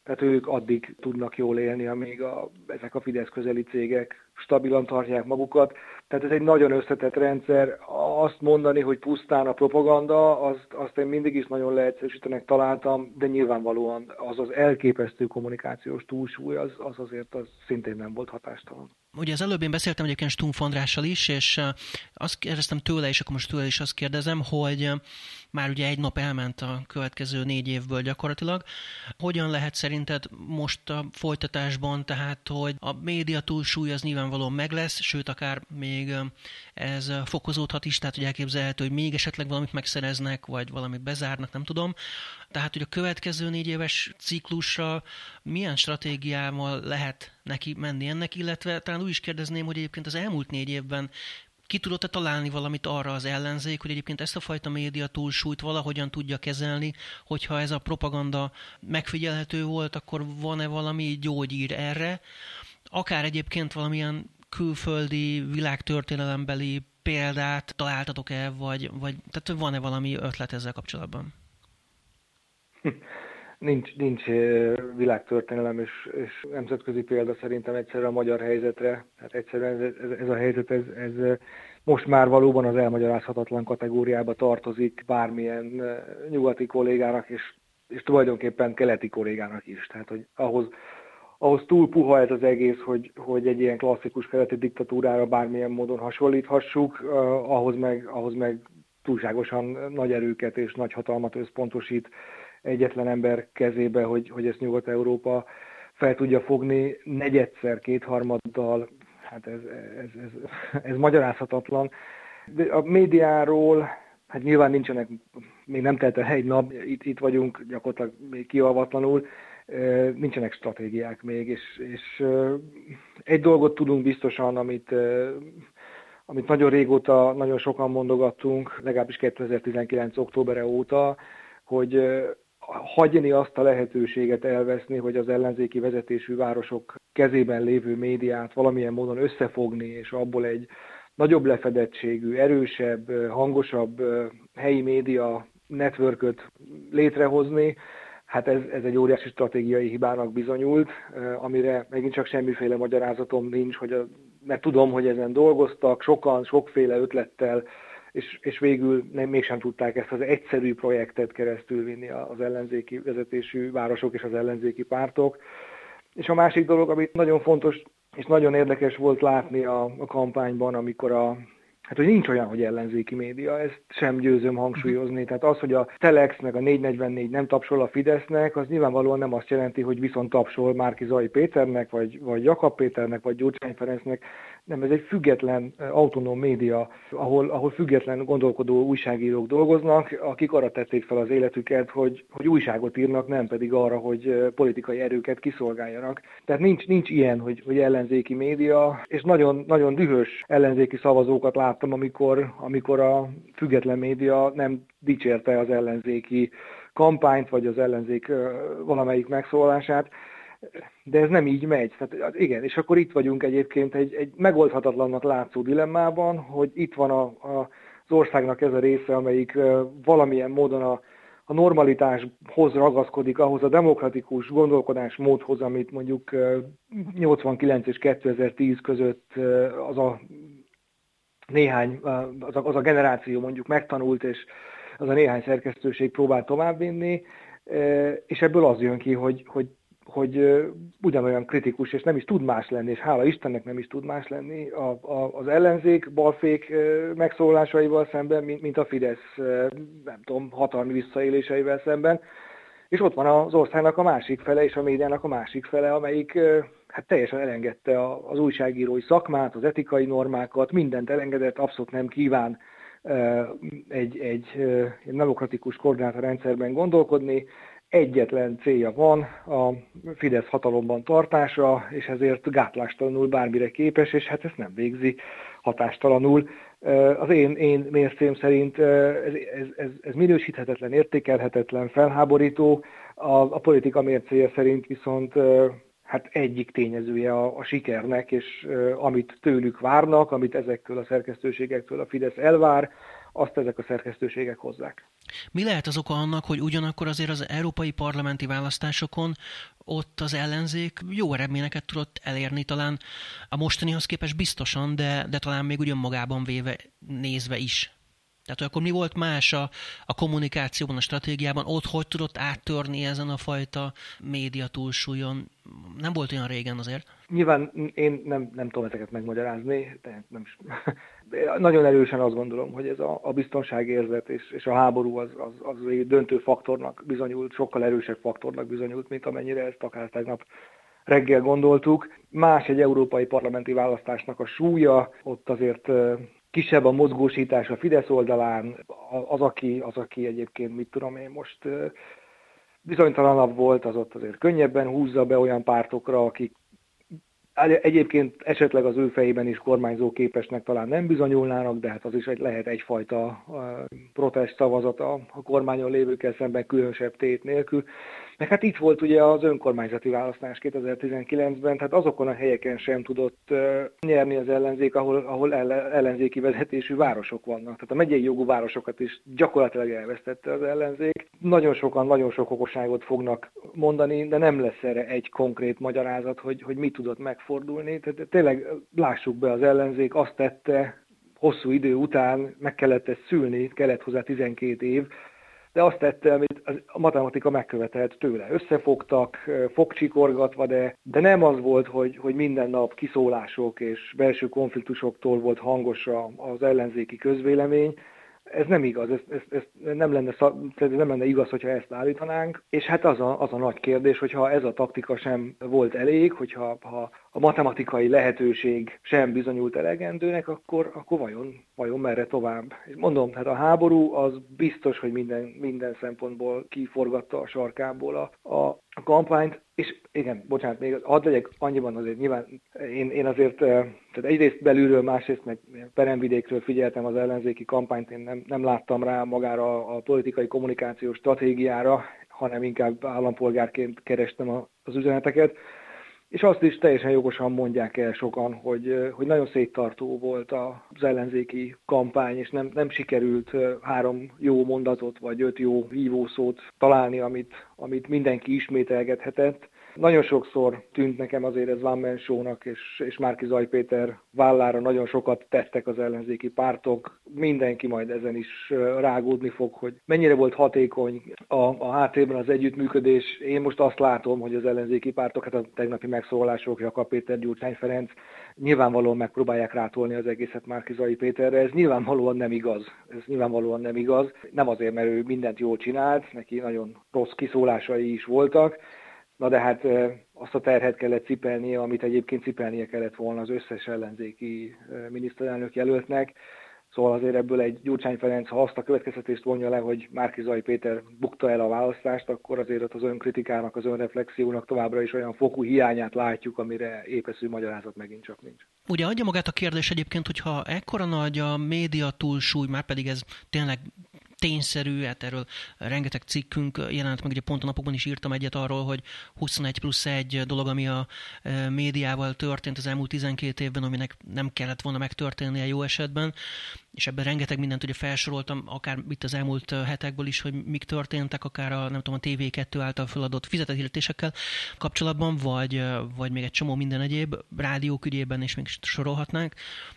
Tehát ők addig tudnak jól élni, amíg a, ezek a Fidesz közeli cégek stabilan tartják magukat. Tehát ez egy nagyon összetett rendszer. Azt mondani, hogy pusztán a propaganda, azt, azt én mindig is nagyon leegyszerűsítenek találtam, de nyilvánvalóan az az elképesztő kommunikációs túlsúly, az, az azért az szintén nem volt hatástalan. Ugye az előbb én beszéltem egyébként Stumpf Andrással is, és azt kérdeztem tőle, és akkor most tőle is azt kérdezem, hogy már ugye egy nap elment a következő négy évből gyakorlatilag. Hogyan lehet szerinted most a folytatásban, tehát hogy a média túlsúly az nyilvánvalóan meg lesz, sőt akár még ez fokozódhat is, tehát hogy elképzelhető, hogy még esetleg valamit megszereznek, vagy valamit bezárnak, nem tudom. Tehát, hogy a következő négy éves ciklusra milyen stratégiával lehet neki menni ennek, illetve talán úgy is kérdezném, hogy egyébként az elmúlt négy évben ki tudott-e találni valamit arra az ellenzék, hogy egyébként ezt a fajta média túlsúlyt valahogyan tudja kezelni, hogyha ez a propaganda megfigyelhető volt, akkor van-e valami gyógyír erre, akár egyébként valamilyen külföldi világtörténelembeli példát találtatok-e, vagy, vagy tehát van-e valami ötlet ezzel kapcsolatban? *laughs* Nincs, nincs világtörténelem és, és nemzetközi példa szerintem egyszerűen a magyar helyzetre. Hát egyszerűen ez, ez, ez a helyzet, ez, ez most már valóban az elmagyarázhatatlan kategóriába tartozik bármilyen nyugati kollégának, és, és tulajdonképpen keleti kollégának is. Tehát, hogy ahhoz, ahhoz túl puha ez az egész, hogy, hogy egy ilyen klasszikus keleti diktatúrára bármilyen módon hasonlíthassuk, ahhoz meg, ahhoz meg túlságosan nagy erőket és nagy hatalmat összpontosít egyetlen ember kezébe, hogy, hogy ezt Nyugat-Európa fel tudja fogni negyedszer, kétharmaddal, hát ez, ez, ez, ez magyarázhatatlan. De a médiáról, hát nyilván nincsenek, még nem telt el egy nap, itt, itt vagyunk gyakorlatilag még kialvatlanul, nincsenek stratégiák még, és, és egy dolgot tudunk biztosan, amit, amit nagyon régóta nagyon sokan mondogattunk, legalábbis 2019. októbere óta, hogy hagyni azt a lehetőséget elveszni, hogy az ellenzéki vezetésű városok kezében lévő médiát valamilyen módon összefogni, és abból egy nagyobb lefedettségű, erősebb, hangosabb helyi média networköt létrehozni, hát ez, ez egy óriási stratégiai hibának bizonyult, amire megint csak semmiféle magyarázatom nincs, hogy a, mert tudom, hogy ezen dolgoztak, sokan, sokféle ötlettel és, és végül nem, mégsem tudták ezt az egyszerű projektet keresztül vinni az ellenzéki vezetésű városok és az ellenzéki pártok. És a másik dolog, amit nagyon fontos és nagyon érdekes volt látni a, a kampányban, amikor a, Hát, hogy nincs olyan, hogy ellenzéki média, ezt sem győzöm hangsúlyozni. Tehát az, hogy a Telex meg a 444 nem tapsol a Fidesznek, az nyilvánvalóan nem azt jelenti, hogy viszont tapsol Márki Zai Péternek, vagy, vagy Jakab Péternek, vagy Gyurcsány Ferencnek. Nem, ez egy független, autonóm média, ahol, ahol független gondolkodó újságírók dolgoznak, akik arra tették fel az életüket, hogy, hogy újságot írnak, nem pedig arra, hogy politikai erőket kiszolgáljanak. Tehát nincs, nincs ilyen, hogy, hogy ellenzéki média, és nagyon, nagyon dühös ellenzéki szavazókat láttam, amikor, amikor a független média nem dicsérte az ellenzéki kampányt, vagy az ellenzék valamelyik megszólását de ez nem így megy. Tehát igen, és akkor itt vagyunk egyébként egy, egy megoldhatatlannak látszó dilemmában, hogy itt van a, a, az országnak ez a része, amelyik valamilyen módon a, a normalitáshoz ragaszkodik, ahhoz a demokratikus gondolkodásmódhoz, amit mondjuk 89 és 2010 között az a néhány, az a, az a generáció mondjuk megtanult, és az a néhány szerkesztőség próbál továbbvinni, és ebből az jön ki, hogy, hogy hogy ugyanolyan kritikus, és nem is tud más lenni, és hála Istennek nem is tud más lenni a, a, az ellenzék balfék megszólásaival szemben, mint, mint a Fidesz, nem tudom, hatalmi visszaéléseivel szemben. És ott van az országnak a másik fele, és a médiának a másik fele, amelyik hát teljesen elengedte az újságírói szakmát, az etikai normákat, mindent elengedett, abszolút nem kíván egy, egy, egy demokratikus koordinátorrendszerben gondolkodni, egyetlen célja van a Fidesz hatalomban tartása, és ezért gátlástalanul bármire képes, és hát ezt nem végzi hatástalanul. Az én, én mércém szerint ez, ez, ez, ez minősíthetetlen, értékelhetetlen, felháborító, a, a politika mércéje szerint viszont hát egyik tényezője a, a sikernek, és amit tőlük várnak, amit ezektől a szerkesztőségektől a Fidesz elvár, azt ezek a szerkesztőségek hozzák. Mi lehet az oka annak, hogy ugyanakkor azért az európai parlamenti választásokon ott az ellenzék jó eredményeket tudott elérni, talán a mostanihoz képest biztosan, de, de talán még ugyan magában véve nézve is. Tehát akkor mi volt más a, a kommunikációban, a stratégiában, ott hogy tudott áttörni ezen a fajta média túlsúlyon? Nem volt olyan régen azért. Nyilván én nem, nem tudom ezeket megmagyarázni, de nem is. *laughs* Nagyon erősen azt gondolom, hogy ez a, a biztonságérzet és, és a háború az, az, az döntő faktornak bizonyult, sokkal erősebb faktornak bizonyult, mint amennyire ezt akár tegnap reggel gondoltuk. Más egy európai parlamenti választásnak a súlya, ott azért kisebb a mozgósítás a Fidesz oldalán, az, aki, az, aki egyébként, mit tudom én most bizonytalanabb volt, az ott azért könnyebben húzza be olyan pártokra, akik Egyébként esetleg az ő fejében is kormányzó képesnek talán nem bizonyulnának, de hát az is egy, lehet egyfajta protest szavazat a, a kormányon lévőkkel szemben különösebb tét nélkül. Meg hát itt volt ugye az önkormányzati választás 2019-ben, tehát azokon a helyeken sem tudott nyerni az ellenzék, ahol, ahol ellenzéki vezetésű városok vannak. Tehát a megyei jogú városokat is gyakorlatilag elvesztette az ellenzék. Nagyon sokan nagyon sok okosságot fognak mondani, de nem lesz erre egy konkrét magyarázat, hogy, hogy mi tudott megfordulni. Tehát tényleg lássuk be, az ellenzék azt tette, hosszú idő után meg kellett ezt szülni, kellett hozzá 12 év, de azt tette, amit a matematika megkövetelt tőle. Összefogtak, fogcsikorgatva, de, de nem az volt, hogy, hogy minden nap kiszólások és belső konfliktusoktól volt hangos az ellenzéki közvélemény, ez nem igaz, ez, ez, ez nem, lenne, ez nem lenne igaz, hogyha ezt állítanánk, és hát az a, az a nagy kérdés, hogyha ez a taktika sem volt elég, hogyha ha a matematikai lehetőség sem bizonyult elegendőnek, akkor, akkor vajon, vajon merre tovább? És mondom, hát a háború az biztos, hogy minden, minden szempontból kiforgatta a sarkából a, a, a kampányt, és igen, bocsánat, még hadd legyek annyiban azért nyilván, én, én azért, tehát egyrészt belülről, másrészt meg peremvidékről figyeltem az ellenzéki kampányt, én nem, nem láttam rá magára a politikai kommunikációs stratégiára, hanem inkább állampolgárként kerestem az üzeneteket. És azt is teljesen jogosan mondják el sokan, hogy, hogy nagyon széttartó volt az ellenzéki kampány, és nem, nem sikerült három jó mondatot vagy öt jó hívószót találni, amit, amit mindenki ismételgethetett. Nagyon sokszor tűnt nekem azért ez Van Man Show-nak és, és Márki Zaj Péter vállára nagyon sokat tettek az ellenzéki pártok. Mindenki majd ezen is rágódni fog, hogy mennyire volt hatékony a, a háttérben az együttműködés. Én most azt látom, hogy az ellenzéki pártok, hát a tegnapi megszólalások, Jakab Péter, Gyurcsány Ferenc nyilvánvalóan megpróbálják rátolni az egészet Márki Zaj Péterre. Ez nyilvánvalóan nem igaz. Ez nyilvánvalóan nem igaz. Nem azért, mert ő mindent jól csinált, neki nagyon rossz kiszólásai is voltak, Na de hát azt a terhet kellett cipelnie, amit egyébként cipelnie kellett volna az összes ellenzéki miniszterelnök jelöltnek. Szóval azért ebből egy Gyurcsány Ferenc, ha azt a következtetést vonja le, hogy Márkizai Péter bukta el a választást, akkor azért ott az önkritikának, az önreflexiónak továbbra is olyan fokú hiányát látjuk, amire épeszű magyarázat megint csak nincs. Ugye adja magát a kérdés egyébként, hogyha ekkora nagy a média túlsúly, már pedig ez tényleg tényszerű, hát erről rengeteg cikkünk jelent meg, ugye pont a napokban is írtam egyet arról, hogy 21 plusz egy dolog, ami a e, médiával történt az elmúlt 12 évben, aminek nem kellett volna megtörténnie jó esetben. És ebben rengeteg mindent ugye felsoroltam, akár itt az elmúlt hetekből is, hogy mik történtek, akár a, nem tudom, a TV2 által feladott fizetett hirdetésekkel kapcsolatban, vagy, vagy még egy csomó minden egyéb rádiók ügyében, és még sorolhatnánk.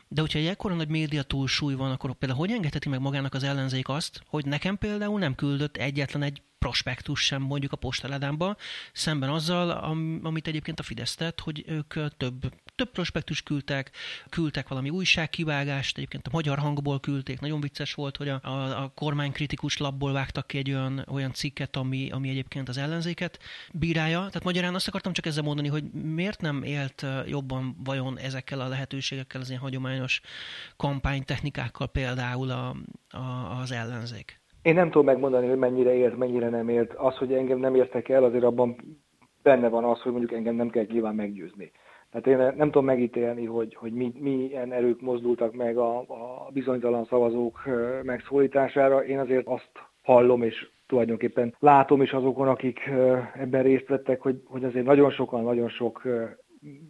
De hogyha egy ekkora nagy média túlsúly van, akkor például hogy engedheti meg magának az ellenzék azt, hogy nekem például nem küldött egyetlen egy prospektus sem mondjuk a postaládámba, szemben azzal, am, amit egyébként a Fidesz tett, hogy ők több, több prospektus küldtek, küldtek valami újságkivágást, egyébként a magyar hangból küldték, nagyon vicces volt, hogy a, a, a kormánykritikus labból vágtak ki egy olyan, olyan cikket, ami, ami egyébként az ellenzéket bírálja. Tehát magyarán azt akartam csak ezzel mondani, hogy miért nem élt jobban vajon ezekkel a lehetőségekkel, az ilyen hagyományos kampánytechnikákkal például a, a, az ellenzék? Én nem tudom megmondani, hogy mennyire ért, mennyire nem ért. Az, hogy engem nem értek el, azért abban benne van az, hogy mondjuk engem nem kell nyilván meggyőzni. Tehát én nem tudom megítélni, hogy, hogy mi, milyen erők mozdultak meg a, a bizonytalan szavazók megszólítására. Én azért azt hallom, és tulajdonképpen látom is azokon, akik ebben részt vettek, hogy, hogy azért nagyon sokan, nagyon sok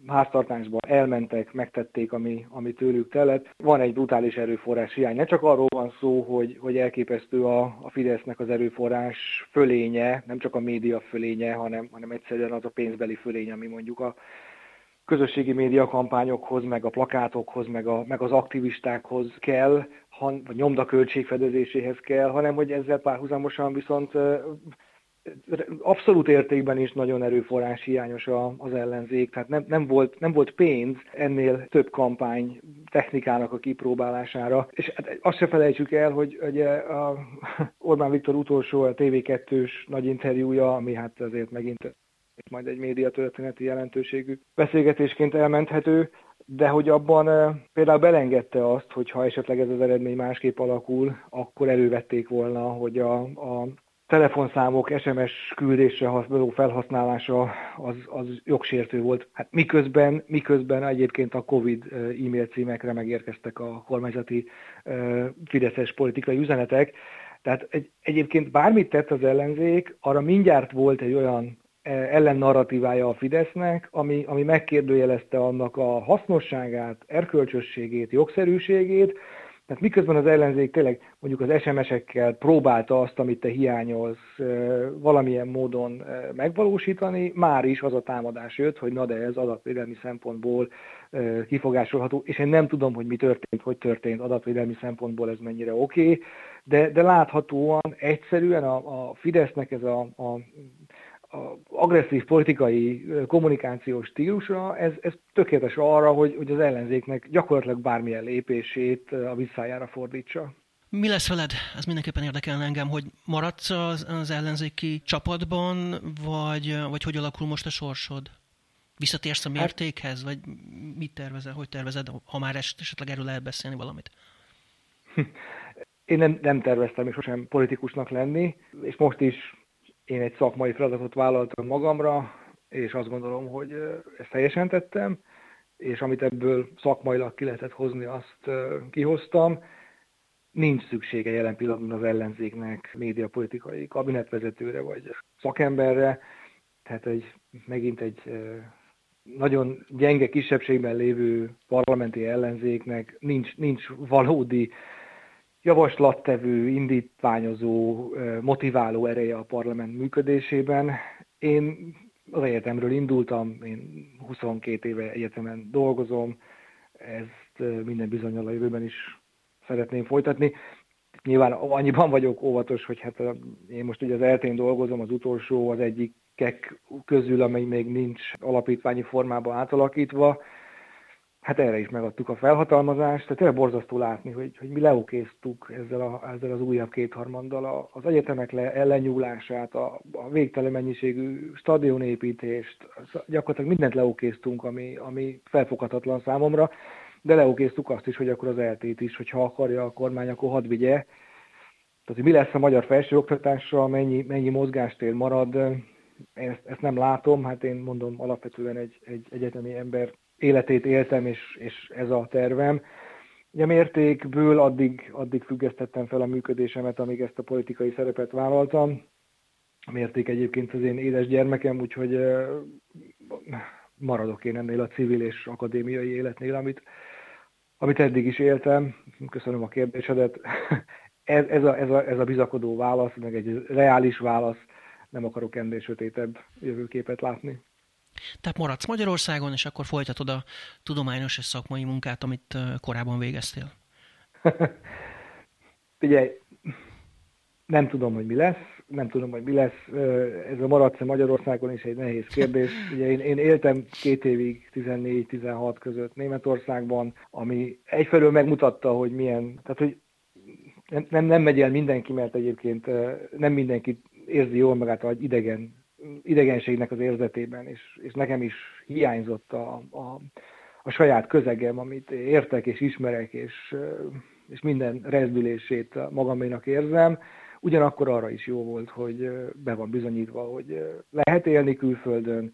háztartásban elmentek, megtették, ami, ami tőlük telett. Van egy brutális erőforrás hiány. Ne csak arról van szó, hogy, hogy elképesztő a, a Fidesznek az erőforrás fölénye, nem csak a média fölénye, hanem, hanem egyszerűen az a pénzbeli fölény, ami mondjuk a közösségi média kampányokhoz, meg a plakátokhoz, meg, a, meg az aktivistákhoz kell, han, vagy nyomdaköltségfedezéséhez kell, hanem hogy ezzel párhuzamosan viszont abszolút értékben is nagyon erőforrás hiányos az ellenzék, tehát nem, nem, volt, nem volt pénz ennél több kampány technikának a kipróbálására. És hát azt se felejtsük el, hogy ugye a *laughs* Orbán Viktor utolsó a TV2-s nagy interjúja, ami hát azért megint majd egy média történeti jelentőségű beszélgetésként elmenthető, de hogy abban például belengedte azt, hogy ha esetleg ez az eredmény másképp alakul, akkor elővették volna, hogy a, a telefonszámok SMS küldésre való felhasználása az, az jogsértő volt. Hát miközben, miközben egyébként a Covid e-mail címekre megérkeztek a kormányzati fideszes politikai üzenetek. Tehát egy, egyébként bármit tett az ellenzék, arra mindjárt volt egy olyan ellennarratívája a Fidesznek, ami, ami megkérdőjelezte annak a hasznosságát, erkölcsösségét, jogszerűségét, tehát miközben az ellenzék tényleg mondjuk az SMS-ekkel próbálta azt, amit te hiányolsz valamilyen módon megvalósítani, már is az a támadás jött, hogy na de ez adatvédelmi szempontból kifogásolható, és én nem tudom, hogy mi történt, hogy történt adatvédelmi szempontból, ez mennyire oké, okay, de, de láthatóan egyszerűen a, a Fidesznek ez a, a agresszív politikai kommunikációs stílusra, ez, ez tökéletes arra, hogy, hogy az ellenzéknek gyakorlatilag bármilyen lépését a visszájára fordítsa. Mi lesz veled? Ez mindenképpen érdekelne engem, hogy maradsz az, az ellenzéki csapatban, vagy, vagy hogy alakul most a sorsod? Visszatérsz a hát- mértékhez, vagy mit tervezel, hogy tervezed, ha már esetleg erről lehet beszélni valamit? Én nem, nem terveztem és sosem politikusnak lenni, és most is én egy szakmai feladatot vállaltam magamra, és azt gondolom, hogy ezt teljesen tettem, és amit ebből szakmailag ki lehetett hozni, azt kihoztam. Nincs szüksége jelen pillanatban az ellenzéknek médiapolitikai kabinetvezetőre vagy szakemberre, tehát egy, megint egy nagyon gyenge kisebbségben lévő parlamenti ellenzéknek nincs, nincs valódi javaslattevő, indítványozó, motiváló ereje a parlament működésében. Én az egyetemről indultam, én 22 éve egyetemen dolgozom, ezt minden bizonyal a jövőben is szeretném folytatni. Nyilván annyiban vagyok óvatos, hogy hát én most ugye az eltén dolgozom, az utolsó, az egyikek közül, amely még nincs alapítványi formában átalakítva, hát erre is megadtuk a felhatalmazást, tehát tényleg borzasztó látni, hogy, hogy mi leokéztuk ezzel, a, ezzel az újabb kétharmaddal az egyetemek le, ellenyúlását, a, a végtelen mennyiségű stadionépítést, gyakorlatilag mindent leokéztunk, ami, ami felfoghatatlan számomra, de leokéztuk azt is, hogy akkor az eltét is, hogyha akarja a kormány, akkor hadd vigye. Tehát, hogy mi lesz a magyar felsőoktatással, mennyi, mennyi mozgástér marad, ezt, ezt nem látom, hát én mondom alapvetően egy, egy egyetemi ember életét éltem, és, és ez a tervem. Ugye mértékből addig, addig függesztettem fel a működésemet, amíg ezt a politikai szerepet vállaltam. A mérték egyébként az én édes gyermekem, úgyhogy maradok én ennél a civil és akadémiai életnél, amit, amit eddig is éltem. Köszönöm a kérdésedet. *laughs* Ez, ez, a, ez, a, ez a bizakodó válasz, meg egy reális válasz, nem akarok ennél sötétebb jövőképet látni. Tehát maradsz Magyarországon, és akkor folytatod a tudományos és szakmai munkát, amit korábban végeztél? *laughs* Figyelj, nem tudom, hogy mi lesz, nem tudom, hogy mi lesz. Ez a maradsz Magyarországon is egy nehéz kérdés. *laughs* Ugye én, én éltem két évig, 14-16 között Németországban, ami egyfelől megmutatta, hogy milyen, tehát hogy nem, nem, nem megy el mindenki, mert egyébként nem mindenki érzi jól magát egy idegen, idegenségnek az érzetében, és, és nekem is hiányzott a, a, a saját közegem, amit értek és ismerek, és, és minden rezdülését magaménak érzem. Ugyanakkor arra is jó volt, hogy be van bizonyítva, hogy lehet élni külföldön,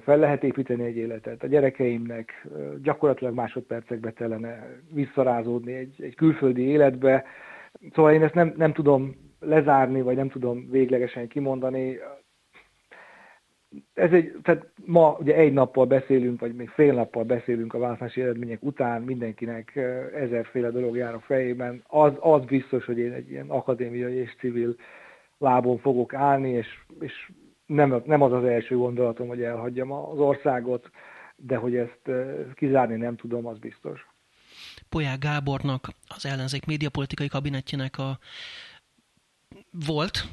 fel lehet építeni egy életet. A gyerekeimnek gyakorlatilag másodpercekbe kellene visszarázódni egy, egy külföldi életbe. Szóval én ezt nem, nem tudom lezárni, vagy nem tudom véglegesen kimondani. Ez egy, tehát ma ugye egy nappal beszélünk, vagy még fél nappal beszélünk a választási eredmények után, mindenkinek ezerféle dolog jár a fejében. Az, az biztos, hogy én egy ilyen akadémiai és civil lábon fogok állni, és, és nem, nem az az első gondolatom, hogy elhagyjam az országot, de hogy ezt kizárni nem tudom, az biztos. Polyák Gábornak, az ellenzék médiapolitikai kabinetjének a volt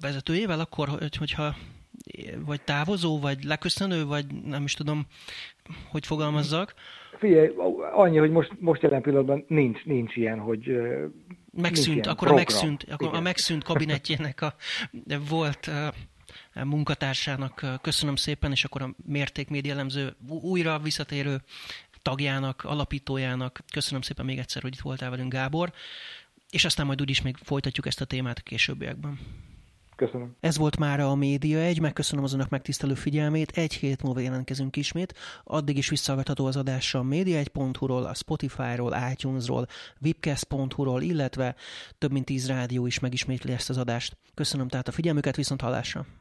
vezetőjével akkor, hogy, hogyha vagy távozó, vagy leköszönő, vagy nem is tudom, hogy fogalmazzak. Figyelj, annyi, hogy most, most jelen pillanatban nincs, nincs ilyen, hogy megszűnt, akkor program. a megszűnt, akkor a megszűnt kabinetjének a *laughs* volt munkatársának köszönöm szépen, és akkor a Mérték Média elemző újra visszatérő tagjának, alapítójának köszönöm szépen még egyszer, hogy itt voltál velünk, Gábor, és aztán majd úgyis még folytatjuk ezt a témát a későbbiekben. Köszönöm. Ez volt már a Média egy, megköszönöm az önök megtisztelő figyelmét, egy hét múlva jelentkezünk ismét, addig is visszahallgatható az adása a média1.hu-ról, a Spotify-ról, iTunes-ról, webcast.hu-ról, illetve több mint tíz rádió is megismétli ezt az adást. Köszönöm tehát a figyelmüket, viszont hallásra!